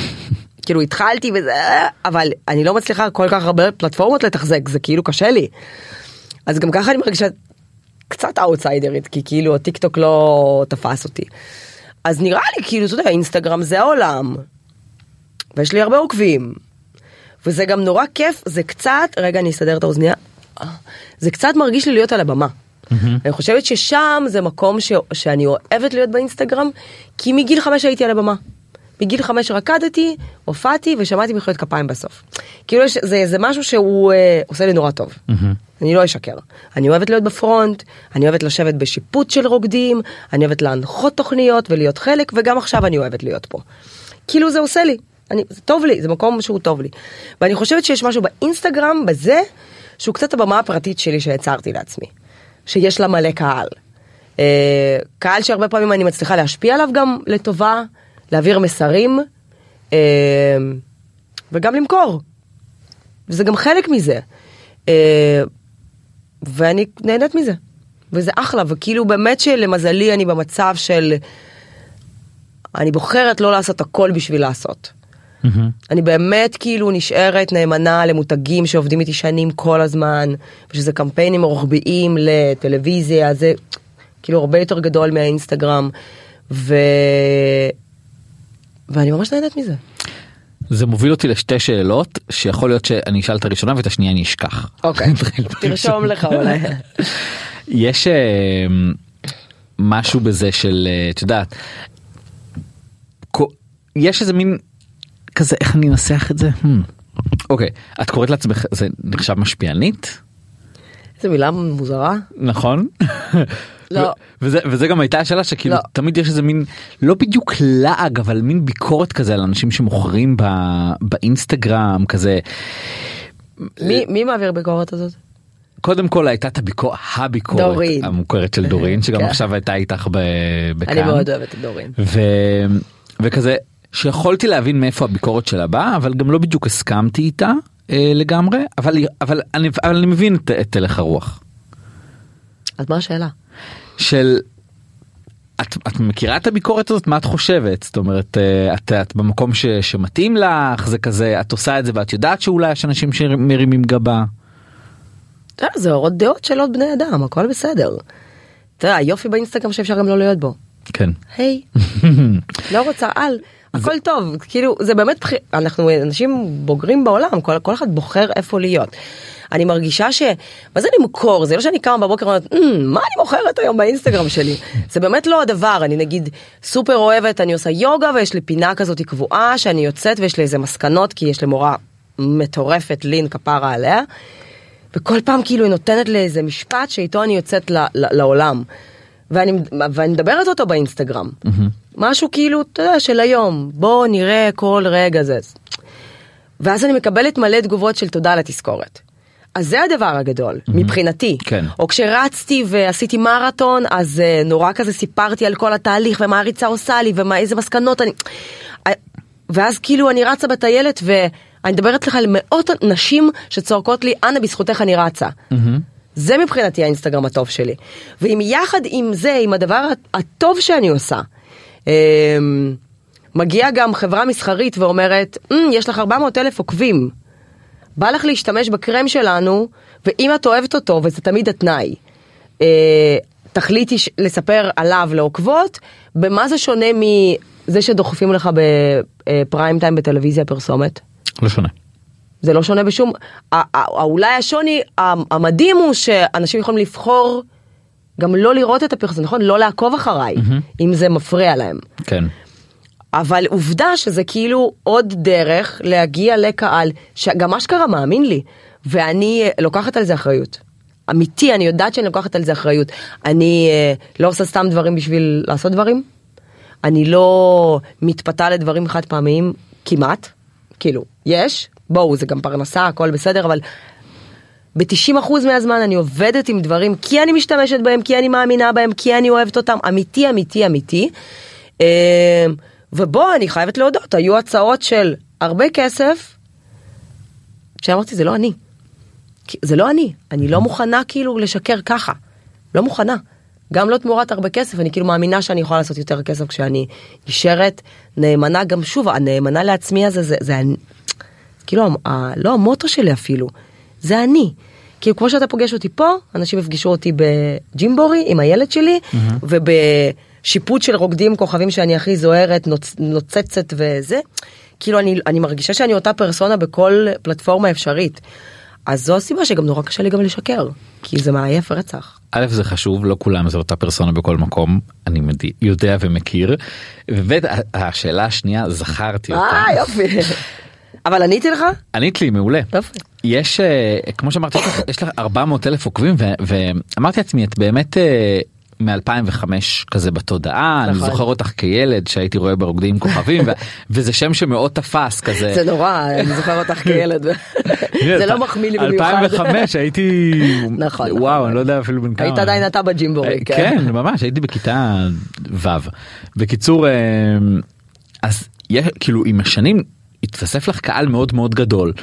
כאילו התחלתי וזה, אבל אני לא מצליחה כל כך הרבה פלטפורמות לתחזק, זה כאילו קשה לי. אז גם ככה אני מרגישה קצת אאוטסיידרית, כי כאילו הטיק טוק לא תפס אותי. אז נראה לי כאילו, אתה יודע, אינסטגרם זה העולם. ויש לי הרבה עוקבים. וזה גם נורא כיף, זה קצת, רגע אני אסדר את האוזנייה, זה קצת מרגיש לי להיות על הבמה. אני חושבת ששם זה מקום ש... שאני אוהבת להיות באינסטגרם, כי מגיל חמש הייתי על הבמה. מגיל חמש רקדתי, הופעתי ושמעתי מחיאות כפיים בסוף. כאילו יש, זה, זה משהו שהוא אה, עושה לי נורא טוב. אני לא אשקר. אני אוהבת להיות בפרונט, אני אוהבת לשבת בשיפוט של רוקדים, אני אוהבת להנחות תוכניות ולהיות חלק, וגם עכשיו אני אוהבת להיות פה. כאילו זה עושה לי, אני, זה טוב לי, זה מקום שהוא טוב לי. ואני חושבת שיש משהו באינסטגרם, בזה, שהוא קצת הבמה הפרטית שלי שיצרתי לעצמי. שיש לה מלא קהל. אה, קהל שהרבה פעמים אני מצליחה להשפיע עליו גם לטובה, להעביר מסרים, אה, וגם למכור. וזה גם חלק מזה. אה, ואני נהנית מזה. וזה אחלה, וכאילו באמת שלמזלי אני במצב של... אני בוחרת לא לעשות הכל בשביל לעשות. אני באמת כאילו נשארת נאמנה למותגים שעובדים איתי שנים כל הזמן, ושזה קמפיינים רוחביים לטלוויזיה, זה כאילו הרבה יותר גדול מהאינסטגרם, ו... ואני ממש נהנית מזה. זה מוביל אותי לשתי שאלות שיכול להיות שאני אשאל את הראשונה ואת השנייה אני אשכח. אוקיי, תרשום לך אולי. יש אה, משהו בזה של אה, את יודעת יש איזה מין כזה איך אני אנסח את זה Hmm. אוקיי את קוראת לעצמך זה נחשב משפיענית איזה מילה מוזרה. נכון לא. ו- וזה וזה גם הייתה השאלה שכאילו לא. תמיד יש איזה מין לא בדיוק לעג אבל מין ביקורת כזה על אנשים שמוכרים ב- באינסטגרם כזה. מי מי מעביר ביקורת הזאת? קודם כל הייתה את הביקורת הביקורת דורין. המוכרת של דורין שגם כן. עכשיו הייתה איתך ב- בכאן. אני מאוד אוהבת את דורין. ו... וכזה שיכולתי להבין מאיפה הביקורת שלה באה אבל גם לא בדיוק הסכמתי איתה אה, לגמרי אבל אבל אני אבל אני מבין את, את הלך הרוח אז מה השאלה? של. את, את מכירה את הביקורת הזאת מה את חושבת זאת אומרת אה, את, את במקום ש, שמתאים לך זה כזה את עושה את זה ואת יודעת שאולי יש אנשים שמרימים גבה. אה, זה עוד דעות של עוד בני אדם, הכל בסדר. אתה יודע, היופי באינסטגרם שאפשר גם לא להיות בו. כן. היי, לא רוצה, אל, הכל טוב, כאילו, זה באמת, בחיר- אנחנו אנשים בוגרים בעולם, כל, כל אחד בוחר איפה להיות. אני מרגישה ש... מה זה למכור? זה לא שאני קמה בבוקר ואומרת, "אמ, מה אני מוכרת היום באינסטגרם שלי? זה באמת לא הדבר, אני נגיד סופר אוהבת, אני עושה יוגה ויש לי פינה כזאת קבועה שאני יוצאת ויש לי איזה מסקנות, כי יש לי מורה מטורפת, לין כפרה עליה. וכל פעם כאילו היא נותנת לי איזה משפט שאיתו אני יוצאת ל, ל, לעולם. ואני, ואני מדברת אותו באינסטגרם. משהו כאילו, אתה יודע, של היום, בוא נראה כל רגע זה. ואז אני מקבלת מלא תגובות של תודה על התזכורת. אז זה הדבר הגדול, מבחינתי. כן. או כשרצתי ועשיתי מרתון, אז uh, נורא כזה סיפרתי על כל התהליך ומה הריצה עושה לי ומה איזה מסקנות אני... אה, ואז כאילו אני רצה בטיילת ואני מדברת לך על מאות נשים שצועקות לי, אנה בזכותך אני רצה. זה מבחינתי האינסטגרם הטוב שלי. ואם יחד עם זה, עם הדבר הטוב שאני עושה, מגיעה גם חברה מסחרית ואומרת, "אמ, יש לך 400 אלף עוקבים, בא לך להשתמש בקרם שלנו, ואם את אוהבת אותו, וזה תמיד התנאי, אה, תחליטי ש- לספר עליו לעוקבות, במה זה שונה מזה שדוחפים לך בפריים טיים בטלוויזיה פרסומת? לא שונה. זה לא שונה בשום... אולי השוני המדהים הוא שאנשים יכולים לבחור גם לא לראות את הפרסום, נכון? לא לעקוב אחריי, אם זה מפריע להם. כן. אבל עובדה שזה כאילו עוד דרך להגיע לקהל שגם אשכרה מאמין לי, ואני אה, לוקחת על זה אחריות. אמיתי, אני יודעת שאני לוקחת על זה אחריות. אני אה, לא עושה סתם דברים בשביל לעשות דברים. אני לא מתפתה לדברים חד פעמיים כמעט. כאילו, יש, בואו, זה גם פרנסה, הכל בסדר, אבל ב-90% מהזמן אני עובדת עם דברים כי אני משתמשת בהם, כי אני מאמינה בהם, כי אני אוהבת אותם, אמיתי, אמיתי, אמיתי. אה, ובוא, אני חייבת להודות, היו הצעות של הרבה כסף, שאמרתי, זה לא אני. זה לא אני, אני לא מוכנה כאילו לשקר ככה. לא מוכנה. גם לא תמורת הרבה כסף, אני כאילו מאמינה שאני יכולה לעשות יותר כסף כשאני נשארת נאמנה, גם שוב, הנאמנה לעצמי הזה, זה, זה, אני- כאילו, ה- לא המוטו שלי אפילו, זה אני. כאילו כמו שאתה פוגש אותי פה, אנשים יפגשו אותי בג'ימבורי עם הילד שלי, ובשיפוט של רוקדים כוכבים שאני הכי זוהרת, נוצ, נוצצת וזה. כאילו אני, אני מרגישה שאני אותה פרסונה בכל פלטפורמה אפשרית. אז זו הסיבה שגם נורא קשה לי גם לשקר, כי זה מעייף רצח. א' זה חשוב לא כולם זה אותה פרסונה בכל מקום אני. יודע ומכיר. וב' השאלה השנייה זכרתי אותה. אה יופי. אבל עניתי לך? ענית לי מעולה. יופי. יש אה, כמו שאמרתי יש לך- יש לך 400 אלף עוקבים ואמרתי לעצמי את באמת אה, מ-2005 כזה בתודעה אני נכון. זוכר אותך כילד שהייתי רואה ברוקדים כוכבים ו- וזה שם שמאוד תפס כזה. זה נורא, אני זוכר אותך כילד. זה לא מחמיא לי במיוחד. 2005 הייתי נכון, וואו נכון. אני לא יודע אפילו בן כמה. היית עדיין אתה אה, בג'ימבורי. כן ממש הייתי בכיתה ו'. בקיצור אז יש כאילו עם השנים התווסף לך קהל מאוד מאוד גדול.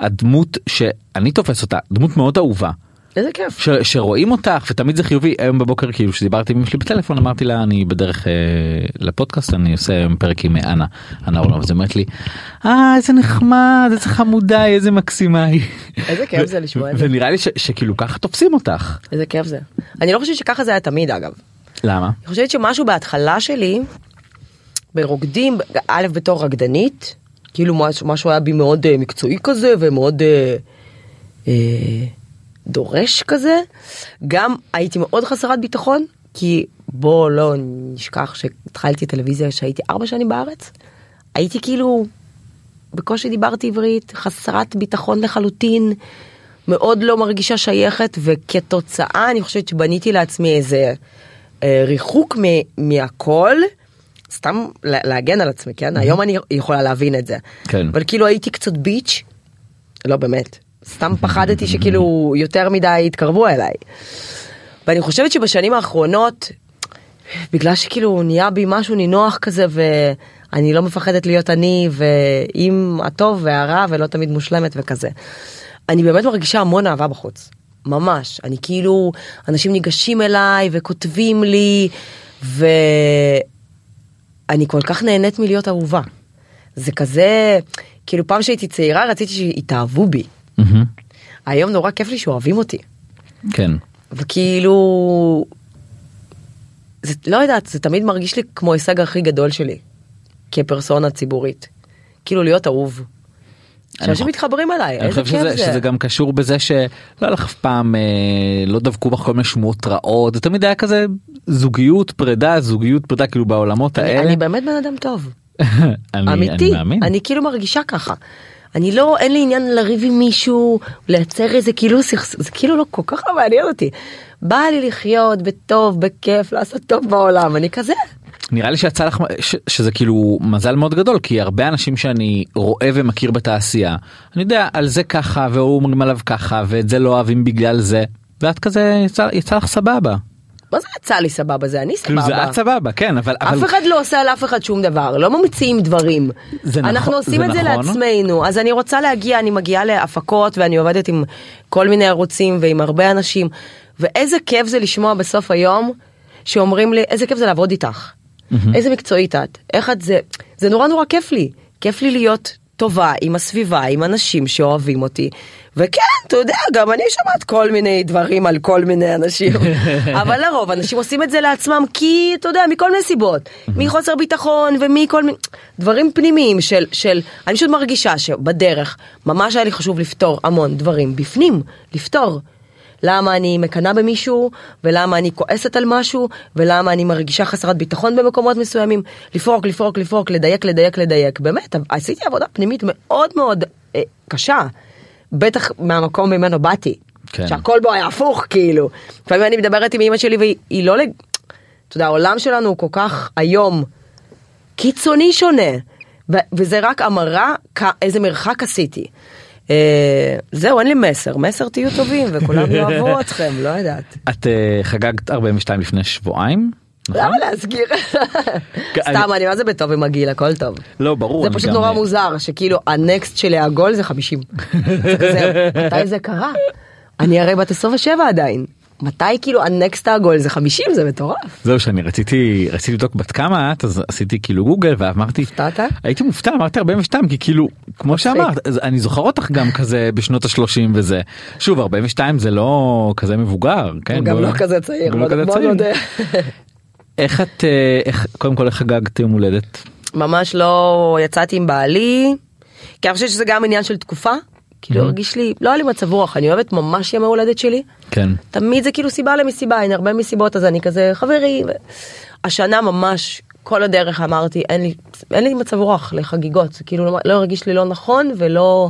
הדמות שאני תופס אותה דמות מאוד אהובה. איזה כיף. ש, שרואים אותך ותמיד זה חיובי היום בבוקר כאילו שדיברתי עם אמא שלי בטלפון אמרתי לה אני בדרך אה, לפודקאסט אני עושה היום פרק עם אנה אנה אורלוב אז אומרת לי אה איזה נחמד איזה חמודה איזה מקסימה היא. איזה כיף זה לשמוע את זה. ונראה לי ש, שכאילו ככה תופסים אותך איזה כיף זה. אני לא חושבת שככה זה היה תמיד אגב. למה אני חושבת שמשהו בהתחלה שלי, ברוקדים, א' בתור רקדנית, כאילו משהו, משהו היה בי מאוד אה, מקצועי כזה ומאוד אה, אה, דורש כזה. גם הייתי מאוד חסרת ביטחון, כי בוא לא נשכח שהתחלתי טלוויזיה כשהייתי ארבע שנים בארץ. הייתי כאילו, בקושי דיברתי עברית, חסרת ביטחון לחלוטין, מאוד לא מרגישה שייכת, וכתוצאה אני חושבת שבניתי לעצמי איזה אה, ריחוק מהכל, סתם לה- להגן על עצמי, כן? היום אני יכולה להבין את זה. כן. אבל כאילו הייתי קצת ביץ', לא באמת, סתם פחדתי שכאילו יותר מדי יתקרבו אליי. ואני חושבת שבשנים האחרונות, בגלל שכאילו נהיה בי משהו נינוח כזה ואני לא מפחדת להיות אני ועם הטוב והרע ולא תמיד מושלמת וכזה. אני באמת מרגישה המון אהבה בחוץ. ממש. אני כאילו, אנשים ניגשים אליי וכותבים לי ואני כל כך נהנית מלהיות אהובה. זה כזה, כאילו פעם שהייתי צעירה רציתי שיתאהבו בי. מהמם. היום נורא כיף לי שאוהבים אותי. כן וכאילו, זה, לא יודעת, זה תמיד מרגיש לי כמו ההישג הכי גדול שלי, כפרסונה ציבורית. כאילו להיות אהוב. שאנשים חושב- מתחברים אליי, אני איזה כיף שזה, זה. שזה גם קשור בזה שלא היה לך אף פעם אה, לא דבקו בך כל מיני שמועות רעות זה תמיד היה כזה זוגיות פרידה זוגיות פרידה כאילו בעולמות אני, האלה. אני באמת בן אדם טוב, אני, אמיתי, אני מאמין. אני כאילו מרגישה ככה. אני לא, אין לי עניין לריב עם מישהו, לייצר איזה כאילו סכסוך, זה כאילו לא כל כך לא מעניין אותי. בא לי לחיות בטוב, בכיף, לעשות טוב בעולם, אני כזה. נראה לי שיצא לך ש, שזה כאילו מזל מאוד גדול כי הרבה אנשים שאני רואה ומכיר בתעשייה אני יודע על זה ככה והוא אומרים עליו ככה ואת זה לא אוהבים בגלל זה ואת כזה יצא, יצא לך סבבה. מה זה יצא לי סבבה? זה אני כאילו סבבה. זה את סבבה כן אבל אף אחד לא עושה לאף אחד שום דבר, לא ממציאים דברים. זה אנחנו נכון- עושים זה את זה נכון. לעצמנו, אז אני רוצה להגיע, אני מגיעה להפקות ואני עובדת עם כל מיני ערוצים ועם הרבה אנשים, ואיזה כיף זה לשמוע בסוף היום שאומרים לי, איזה כיף זה לעבוד איתך, איזה מקצועית את, איך את זה, זה נורא נורא כיף לי, כיף לי להיות טובה עם הסביבה, עם אנשים שאוהבים אותי. וכן, אתה יודע, גם אני שומעת כל מיני דברים על כל מיני אנשים. אבל לרוב אנשים עושים את זה לעצמם כי, אתה יודע, מכל מיני סיבות. מחוסר ביטחון ומכל מיני דברים פנימיים של, של, אני פשוט מרגישה שבדרך ממש היה לי חשוב לפתור המון דברים בפנים, לפתור. למה אני מקנאה במישהו, ולמה אני כועסת על משהו, ולמה אני מרגישה חסרת ביטחון במקומות מסוימים. לפרוק, לפרוק, לפרוק, לדייק, לדייק, לדייק. באמת, עשיתי עבודה פנימית מאוד מאוד אה, קשה. בטח מהמקום ממנו באתי. כן. שהכל בו היה הפוך, כאילו. לפעמים אני מדברת עם אמא שלי והיא היא לא... לג- אתה יודע, העולם שלנו הוא כל כך היום קיצוני שונה. ו- וזה רק המראה כ- איזה מרחק עשיתי. אה, זהו, אין לי מסר. מסר תהיו טובים וכולם יאהבו אתכם, לא יודעת. את אה, חגגת 42 לפני שבועיים. נכון? למה להסגיר? סתם, אני מה זה בטוב עם הגיל, הכל טוב. לא ברור. זה פשוט נורא אה, מוזר, שכאילו הנקסט שלי העגול זה 50. זה כזה, מתי זה קרה? אני הרי בת 27 עדיין. מתי כאילו הנקסט העגול זה 50 זה מטורף. זהו שאני רציתי רציתי לבדוק בת כמה את אז עשיתי כאילו גוגל ואמרתי הופתעת? הייתי מופתע אמרתי 42 כי כאילו כמו. שאמרת אני זוכר אותך גם כזה בשנות ה-30 וזה שוב 42 זה לא כזה מבוגר כן גם לא כזה צעיר. לא. איך את אה, איך קודם כל איך חגגת יום הולדת ממש לא יצאתי עם בעלי, כי אני חושבת שזה גם עניין של תקופה. כאילו Mhm. הרגיש לי, לא היה לי מצב רוח, אני אוהבת ממש ימי הולדת שלי. כן תמיד זה כאילו סיבה למסיבה, אין הרבה מסיבות אז אני כזה חברי. ו... השנה ממש כל הדרך אמרתי אין לי, אין לי מצב רוח לחגיגות, זה כאילו לא, לא הרגיש לי לא נכון ולא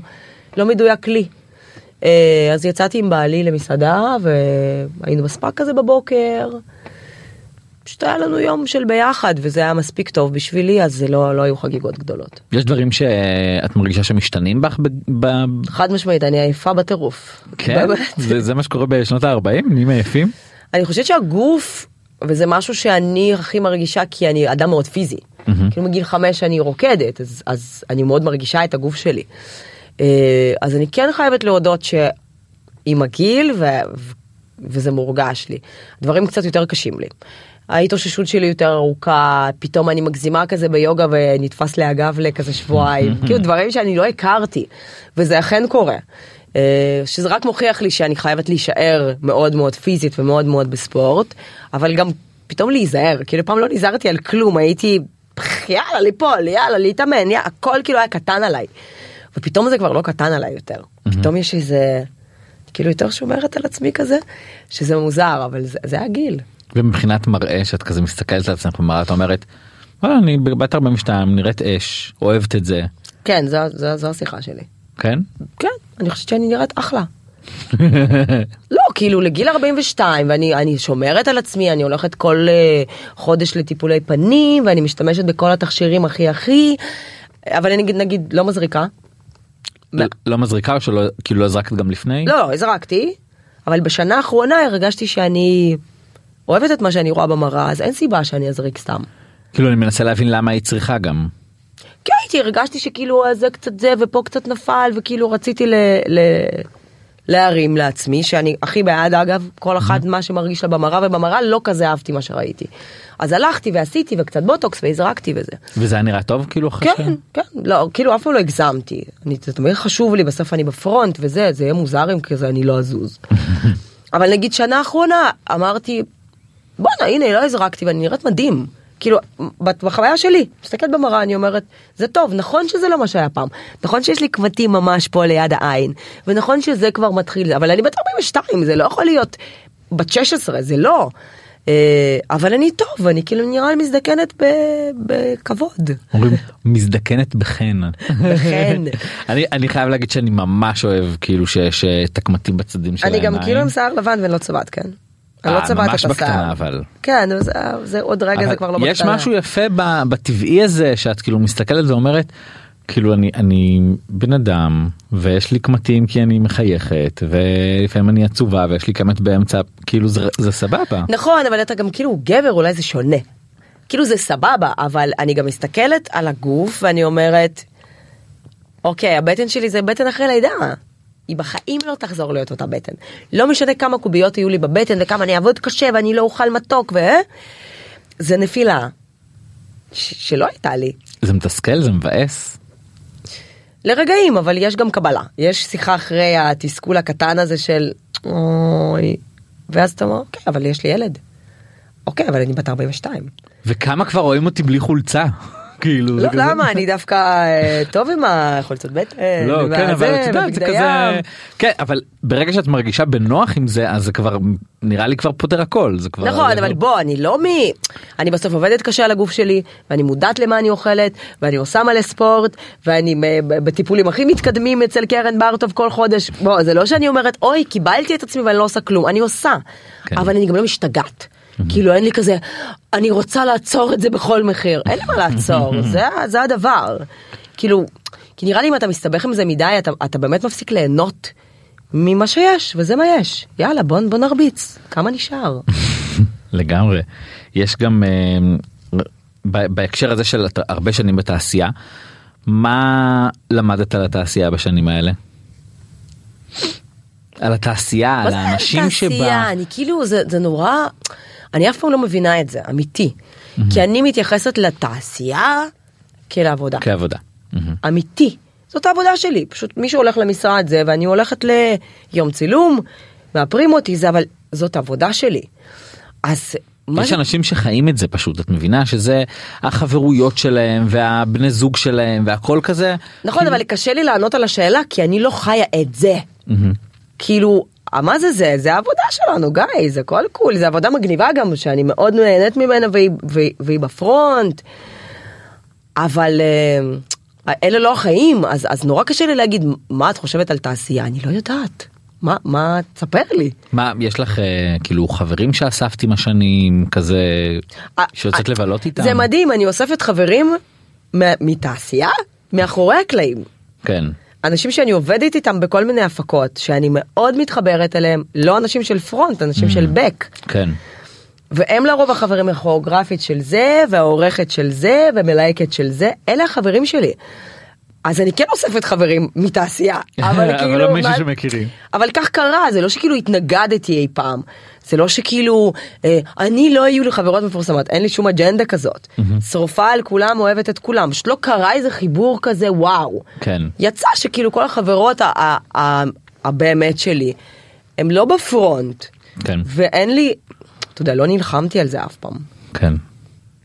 לא מדויק לי. אה, אז יצאתי עם בעלי למסעדה והיינו בספאק כזה בבוקר. פשוט היה לנו יום של ביחד וזה היה מספיק טוב בשבילי אז זה לא, לא היו חגיגות גדולות. יש דברים שאת מרגישה שמשתנים בך ב... ב... חד משמעית אני עייפה בטירוף. כן. זה, זה מה שקורה בשנות ה-40 נהיים עייפים אני חושבת שהגוף וזה משהו שאני הכי מרגישה כי אני אדם מאוד פיזי. כאילו מגיל חמש אני רוקדת אז, אז אני מאוד מרגישה את הגוף שלי. אה, אז אני כן חייבת להודות שעם הגיל ו, וזה מורגש לי. דברים קצת יותר קשים לי. ההתאוששות שלי יותר ארוכה, פתאום אני מגזימה כזה ביוגה ונתפס לי הגב לכזה שבועיים, כאילו דברים שאני לא הכרתי, וזה אכן קורה. אה, שזה רק מוכיח לי שאני חייבת להישאר מאוד מאוד פיזית ומאוד מאוד בספורט, אבל גם פתאום להיזהר, כאילו פעם לא נזהרתי על כלום, הייתי "פח, יאללה ליפול, יאללה להתאמן, יאללה, הכל כאילו היה קטן עליי. ופתאום זה כבר לא קטן עליי יותר, פתאום יש איזה, כאילו יותר שומרת על עצמי כזה, שזה מוזר, אבל זה, זה הגיל. ומבחינת מראה שאת כזה מסתכלת על עצמך במראה את אומרת. "וואלה, אני בת 42 נראית אש אוהבת את זה כן, זו, זו, זו השיחה שלי. כן כן, אני חושבת שאני נראית אחלה. לא, כאילו לגיל 42 ואני אני שומרת על עצמי, אני הולכת כל uh, חודש לטיפולי פנים ואני משתמשת בכל התכשירים הכי הכי, אבל אני נגיד, נגיד לא מזריקה. לא- לא מזריקה או שלא כאילו לא זרקת גם לפני לא, לא, הזרקתי, אבל בשנה האחרונה הרגשתי שאני אוהבת את מה שאני רואה במראה, אז אין סיבה שאני אזריק סתם. כאילו אני מנסה להבין למה היא צריכה גם. כי הייתי, הרגשתי שכאילו זה קצת זה ופה קצת נפל וכאילו רציתי ל... ל... להרים לעצמי שאני הכי בעד אגב כל אחד מה שמרגיש לה במראה ובמראה לא כזה אהבתי מה שראיתי. אז הלכתי ועשיתי וקצת בוטוקס והזרקתי וזה. וזה היה נראה טוב כאילו אחרי כן, כן, לא, כאילו אף פעם לא הגזמתי. אני, זה תמיד חשוב לי, בסוף אני בפרונט וזה, זה יהיה מוזר אם כזה אני לא אזוז. אבל נגיד שנה אחרונה אמרתי, בואנה הנה לא הזרקתי ואני נראית מדהים. כאילו בחוויה שלי מסתכלת במראה אני אומרת זה טוב נכון שזה לא מה שהיה פעם נכון שיש לי קמטים ממש פה ליד העין ונכון שזה כבר מתחיל אבל אני בת 42 זה לא יכול להיות בת 16 זה לא אה, אבל אני טוב אני כאילו נראה לי מזדקנת בכבוד. אומרים מזדקנת בחן. בחן. אני אני חייב להגיד שאני ממש אוהב כאילו שיש אה, את הקמטים בצדדים של אני גם העיניים. כאילו עם שיער לבן ואני לא צבעת כן. אני לא אה, צבעת ממש את בקטנה, השיער. אבל. כן זה, זה עוד רגע זה כבר לא בקטנה. יש משהו יפה ב- בטבעי הזה שאת כאילו מסתכלת ואומרת כאילו אני אני בן אדם ויש לי קמטים כי אני מחייכת ולפעמים אני עצובה ויש לי קמט באמצע כאילו זה, זה סבבה. נכון אבל אתה גם כאילו גבר אולי זה שונה. כאילו זה סבבה אבל אני גם מסתכלת על הגוף ואני אומרת אוקיי הבטן שלי זה בטן אחרי לידה. היא בחיים לא תחזור להיות אותה בטן. לא משנה כמה קוביות יהיו לי בבטן וכמה אני אעבוד קשה ואני לא אוכל מתוק ו... זה נפילה. ש- שלא הייתה לי. זה מתסכל זה מבאס. לרגעים אבל יש גם קבלה יש שיחה אחרי התסכול הקטן הזה של אוי ואז אתה אומר אוקיי אבל יש לי ילד. אוקיי אבל אני בת 42. וכמה כבר רואים אותי בלי חולצה. כאילו לא למה אני דווקא אה, טוב עם החולצות בטן. לא כן אבל את יודעת זה כזה. כן אבל ברגע שאת מרגישה בנוח עם זה אז זה כבר נראה לי כבר פותר הכל זה כבר נכון אבל בוא אני לא מ... אני בסוף עובדת קשה על הגוף שלי ואני מודעת למה אני אוכלת ואני עושה מלא ספורט ואני ב- בטיפולים הכי מתקדמים אצל קרן ברטוב כל חודש בוא זה לא שאני אומרת אוי קיבלתי את עצמי ואני לא עושה כלום אני עושה כן. אבל אני גם לא משתגעת. כאילו אין לי כזה אני רוצה לעצור את זה בכל מחיר אין לי מה לעצור זה זה הדבר כאילו כי נראה לי אם אתה מסתבך עם זה מדי אתה, אתה באמת מפסיק ליהנות ממה שיש וזה מה יש יאללה בוא בוא נרביץ כמה נשאר. לגמרי יש גם אה, בהקשר הזה של הרבה שנים בתעשייה מה למדת על התעשייה בשנים האלה. על התעשייה, מה על זה האנשים? שבה. אני כאילו, זה, זה נורא, אני אף פעם לא מבינה את זה, אמיתי. כי אני מתייחסת לתעשייה כלעבודה. כעבודה. מהמם. אמיתי. זאת העבודה שלי, פשוט מישהו הולך למשרד זה ואני הולכת ליום צילום, מאפרים אותי זה, אבל זאת העבודה שלי. אז יש זה... אנשים שחיים את זה פשוט, את מבינה שזה החברויות שלהם והבני זוג שלהם והכל כזה. נכון, אבל קשה לי לענות על השאלה כי אני לא חיה את זה. מהמם. כאילו, מה זה זה? זה העבודה שלנו, גיא, זה הכל קול, זה עבודה מגניבה גם, שאני מאוד נהנית ממנה והיא, והיא, והיא בפרונט. אבל אה, אלה לא החיים, אז, אז נורא קשה לי להגיד, מה את חושבת על תעשייה? אני לא יודעת. מה, מה, תספר לי. מה יש לך אה, כאילו חברים שאספת עם השנים כזה אה, שיוצאת אה, לבלות איתם? זה מדהים, אני אוספת חברים מה- מתעשייה, מאחורי הקלעים. כן. אנשים שאני עובדת איתם בכל מיני הפקות, שאני מאוד מתחברת אליהם, לא אנשים של פרונט, אנשים של בק. כן. והם לרוב החברים הכוריאוגרפית של זה, והעורכת של זה, ומלהקת של זה, אלה החברים שלי. אז אני כן אוספת חברים מתעשייה, אבל אבל כאילו... לא מישהו מה- שמכירים. אבל כך קרה, זה לא שכאילו התנגדתי אי פעם. זה לא שכאילו, אה, אני לא היו לי חברות מפורסמות, אין לי שום אג'נדה כזאת. שרופה על כולם, אוהבת את כולם. פשוט לא קרה איזה חיבור כזה, וואו. כן. יצא שכאילו כל החברות הבאמת שלי, הם לא בפרונט. כן. ואין לי, אתה יודע, לא נלחמתי על זה אף פעם. כן.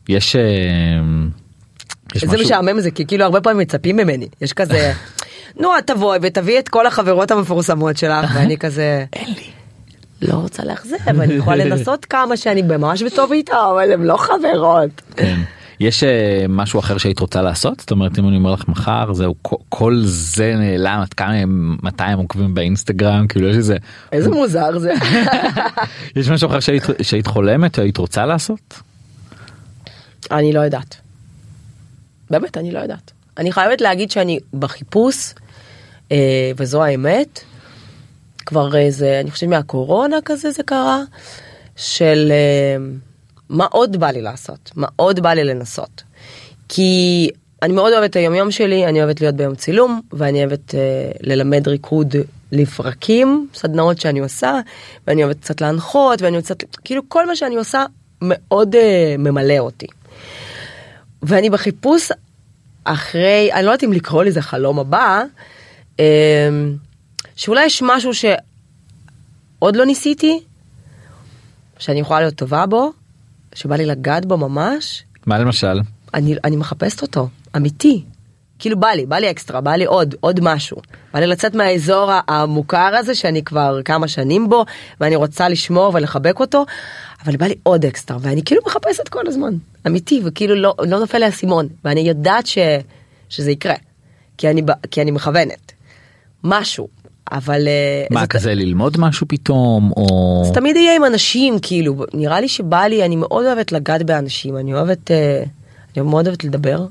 יש אה, יש משהו משעמם זה, כי כאילו הרבה פעמים מצפים ממני. יש כזה, נו, את תבואי ותביאי את כל החברות המפורסמות שלך, ואני כזה, אין לי. לא רוצה לאכזב, אני יכולה לנסות כמה שאני ממש בטוב איתה, אבל הן לא חברות. כן. יש אה, משהו אחר שהיית רוצה לעשות? זאת אומרת אם אני אומר לך מחר זהו כל- זה נעלם את כמה הם 200 עוקבים באינסטגרם כאילו יש איזה איזה מוזר זה. יש משהו אחר שהיית שהיית חולמת או היית רוצה לעשות? אני לא יודעת. באמת, אני לא יודעת. אני חייבת להגיד שאני בחיפוש, אה, וזו האמת, כבר איזה, אני חושבת מהקורונה כזה זה קרה, של אה, מה עוד בא לי לעשות, מה עוד בא לי לנסות. כי אני מאוד אוהבת את היומיום שלי, אני אוהבת להיות ביום צילום, ואני אוהבת אה, ללמד ריקוד לפרקים, סדנאות שאני עושה, ואני אוהבת קצת להנחות, ואני קצת, כאילו כל מה שאני עושה מאוד אה, ממלא אותי. ואני בחיפוש אחרי, אני לא יודעת אם לקרוא לזה חלום הבא, אה, שאולי יש משהו שעוד לא ניסיתי, שאני יכולה להיות טובה בו, שבא לי לגעת בו ממש, מה למשל? אני, אני מחפשת אותו, אמיתי. כאילו בא לי, בא לי אקסטרה, בא לי עוד, עוד משהו. בא לי לצאת מהאזור המוכר הזה שאני כבר כמה שנים בו, ואני רוצה לשמור ולחבק אותו, אבל בא לי עוד אקסטרה, ואני כאילו מחפשת כל הזמן, אמיתי, וכאילו לא, לא נופל לי האסימון, ואני יודעת ש, שזה יקרה, כי אני, כי אני מכוונת. משהו, אבל... אה, מה זה- כזה ללמוד משהו פתאום או זה תמיד יהיה עם אנשים כאילו נראה לי שבא לי אני מאוד אוהבת לגעת באנשים אני אוהבת אה, אני מאוד אוהבת לדבר.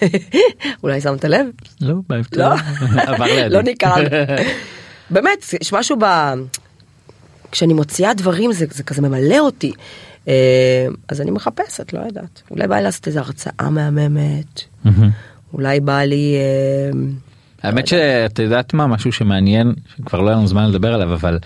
אולי שמת לב? לא, בהפתעה. לא, עבר לידי. לא ניכר. באמת יש משהו ב... כשאני מוציאה דברים זה, זה כזה ממלא אותי. אה, אז אני מחפשת לא יודעת אולי בא לי לעשות איזה הרצאה מהממת. אולי בא לי האמת שאת יודעת מה? משהו שמעניין שכבר לא היה לנו זמן לדבר עליו אבל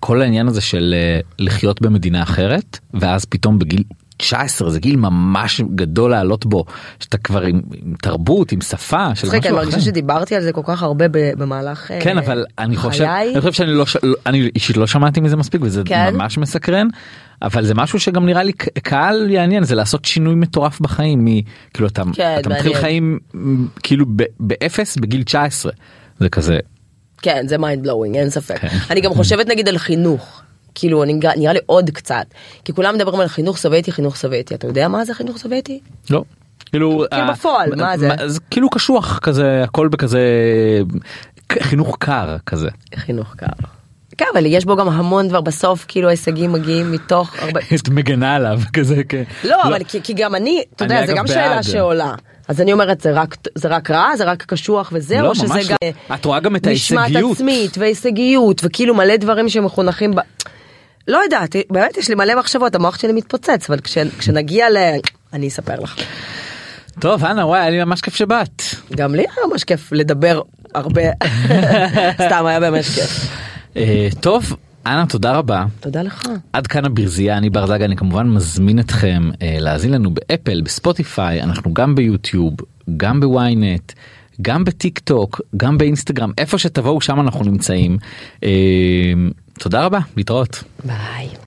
כל העניין הזה של אה, לחיות במדינה אחרת ואז פתאום בגיל 19 זה גיל ממש גדול לעלות בו שאתה כבר עם, עם תרבות עם שפה של מצחיק, אני משהו מרגישה אחר. שדיברתי על זה כל כך הרבה במהלך אה, כן אבל אני חושב חיי. אני חושב שאני לא לא- אני אישית לא שמעתי מזה מספיק וזה כן? ממש מסקרן אבל זה משהו שגם נראה לי קהל יעניין זה לעשות שינוי מטורף בחיים מ- כאילו אתה כן, אתה מתחיל. חיים כאילו ב- באפס בגיל 19 זה כזה כן זה mind blowing אין ספק כן. אני גם חושבת נגיד על חינוך כאילו אני נראה לי עוד קצת כי כולם מדברים על חינוך סובייטי חינוך סובייטי אתה יודע מה זה חינוך סובייטי? לא. כאילו כאילו אה, בפועל, מה זה? זה כאילו קשוח כזה הכל בכזה חינוך קר כזה. חינוך קר. כן אבל יש בו גם המון דבר בסוף כאילו ההישגים מגיעים מתוך הרבה את מגנה עליו כזה כן. לא אבל כי, גם אני אתה יודע זה גם שאלה. שעולה אז אני אומרת זה רק זה רק רע זה רק קשוח וזהו לא, או שזה ממש גם לא. את רואה גם את משמעת ההישגיות. עצמית והישגיות וכאילו מלא דברים שמחונכים ב... לא יודעת באמת יש לי מלא מחשבות המוח שלי מתפוצץ אבל כש, כשנגיע ל... אני אספר לך. טוב אנה וואי היה לי ממש כיף שבאת. גם לי היה ממש כיף לדבר הרבה סתם היה באמת כיף. אה, טוב, אנה תודה רבה. תודה לך. עד כאן הברזייה, אני בר זגה, אני כמובן מזמין אתכם אה, להאזין לנו באפל, בספוטיפיי, אנחנו גם ביוטיוב, גם בוויינט, גם בטיק טוק, גם באינסטגרם, איפה שתבואו שם אנחנו נמצאים. אה, תודה רבה, להתראות. ביי.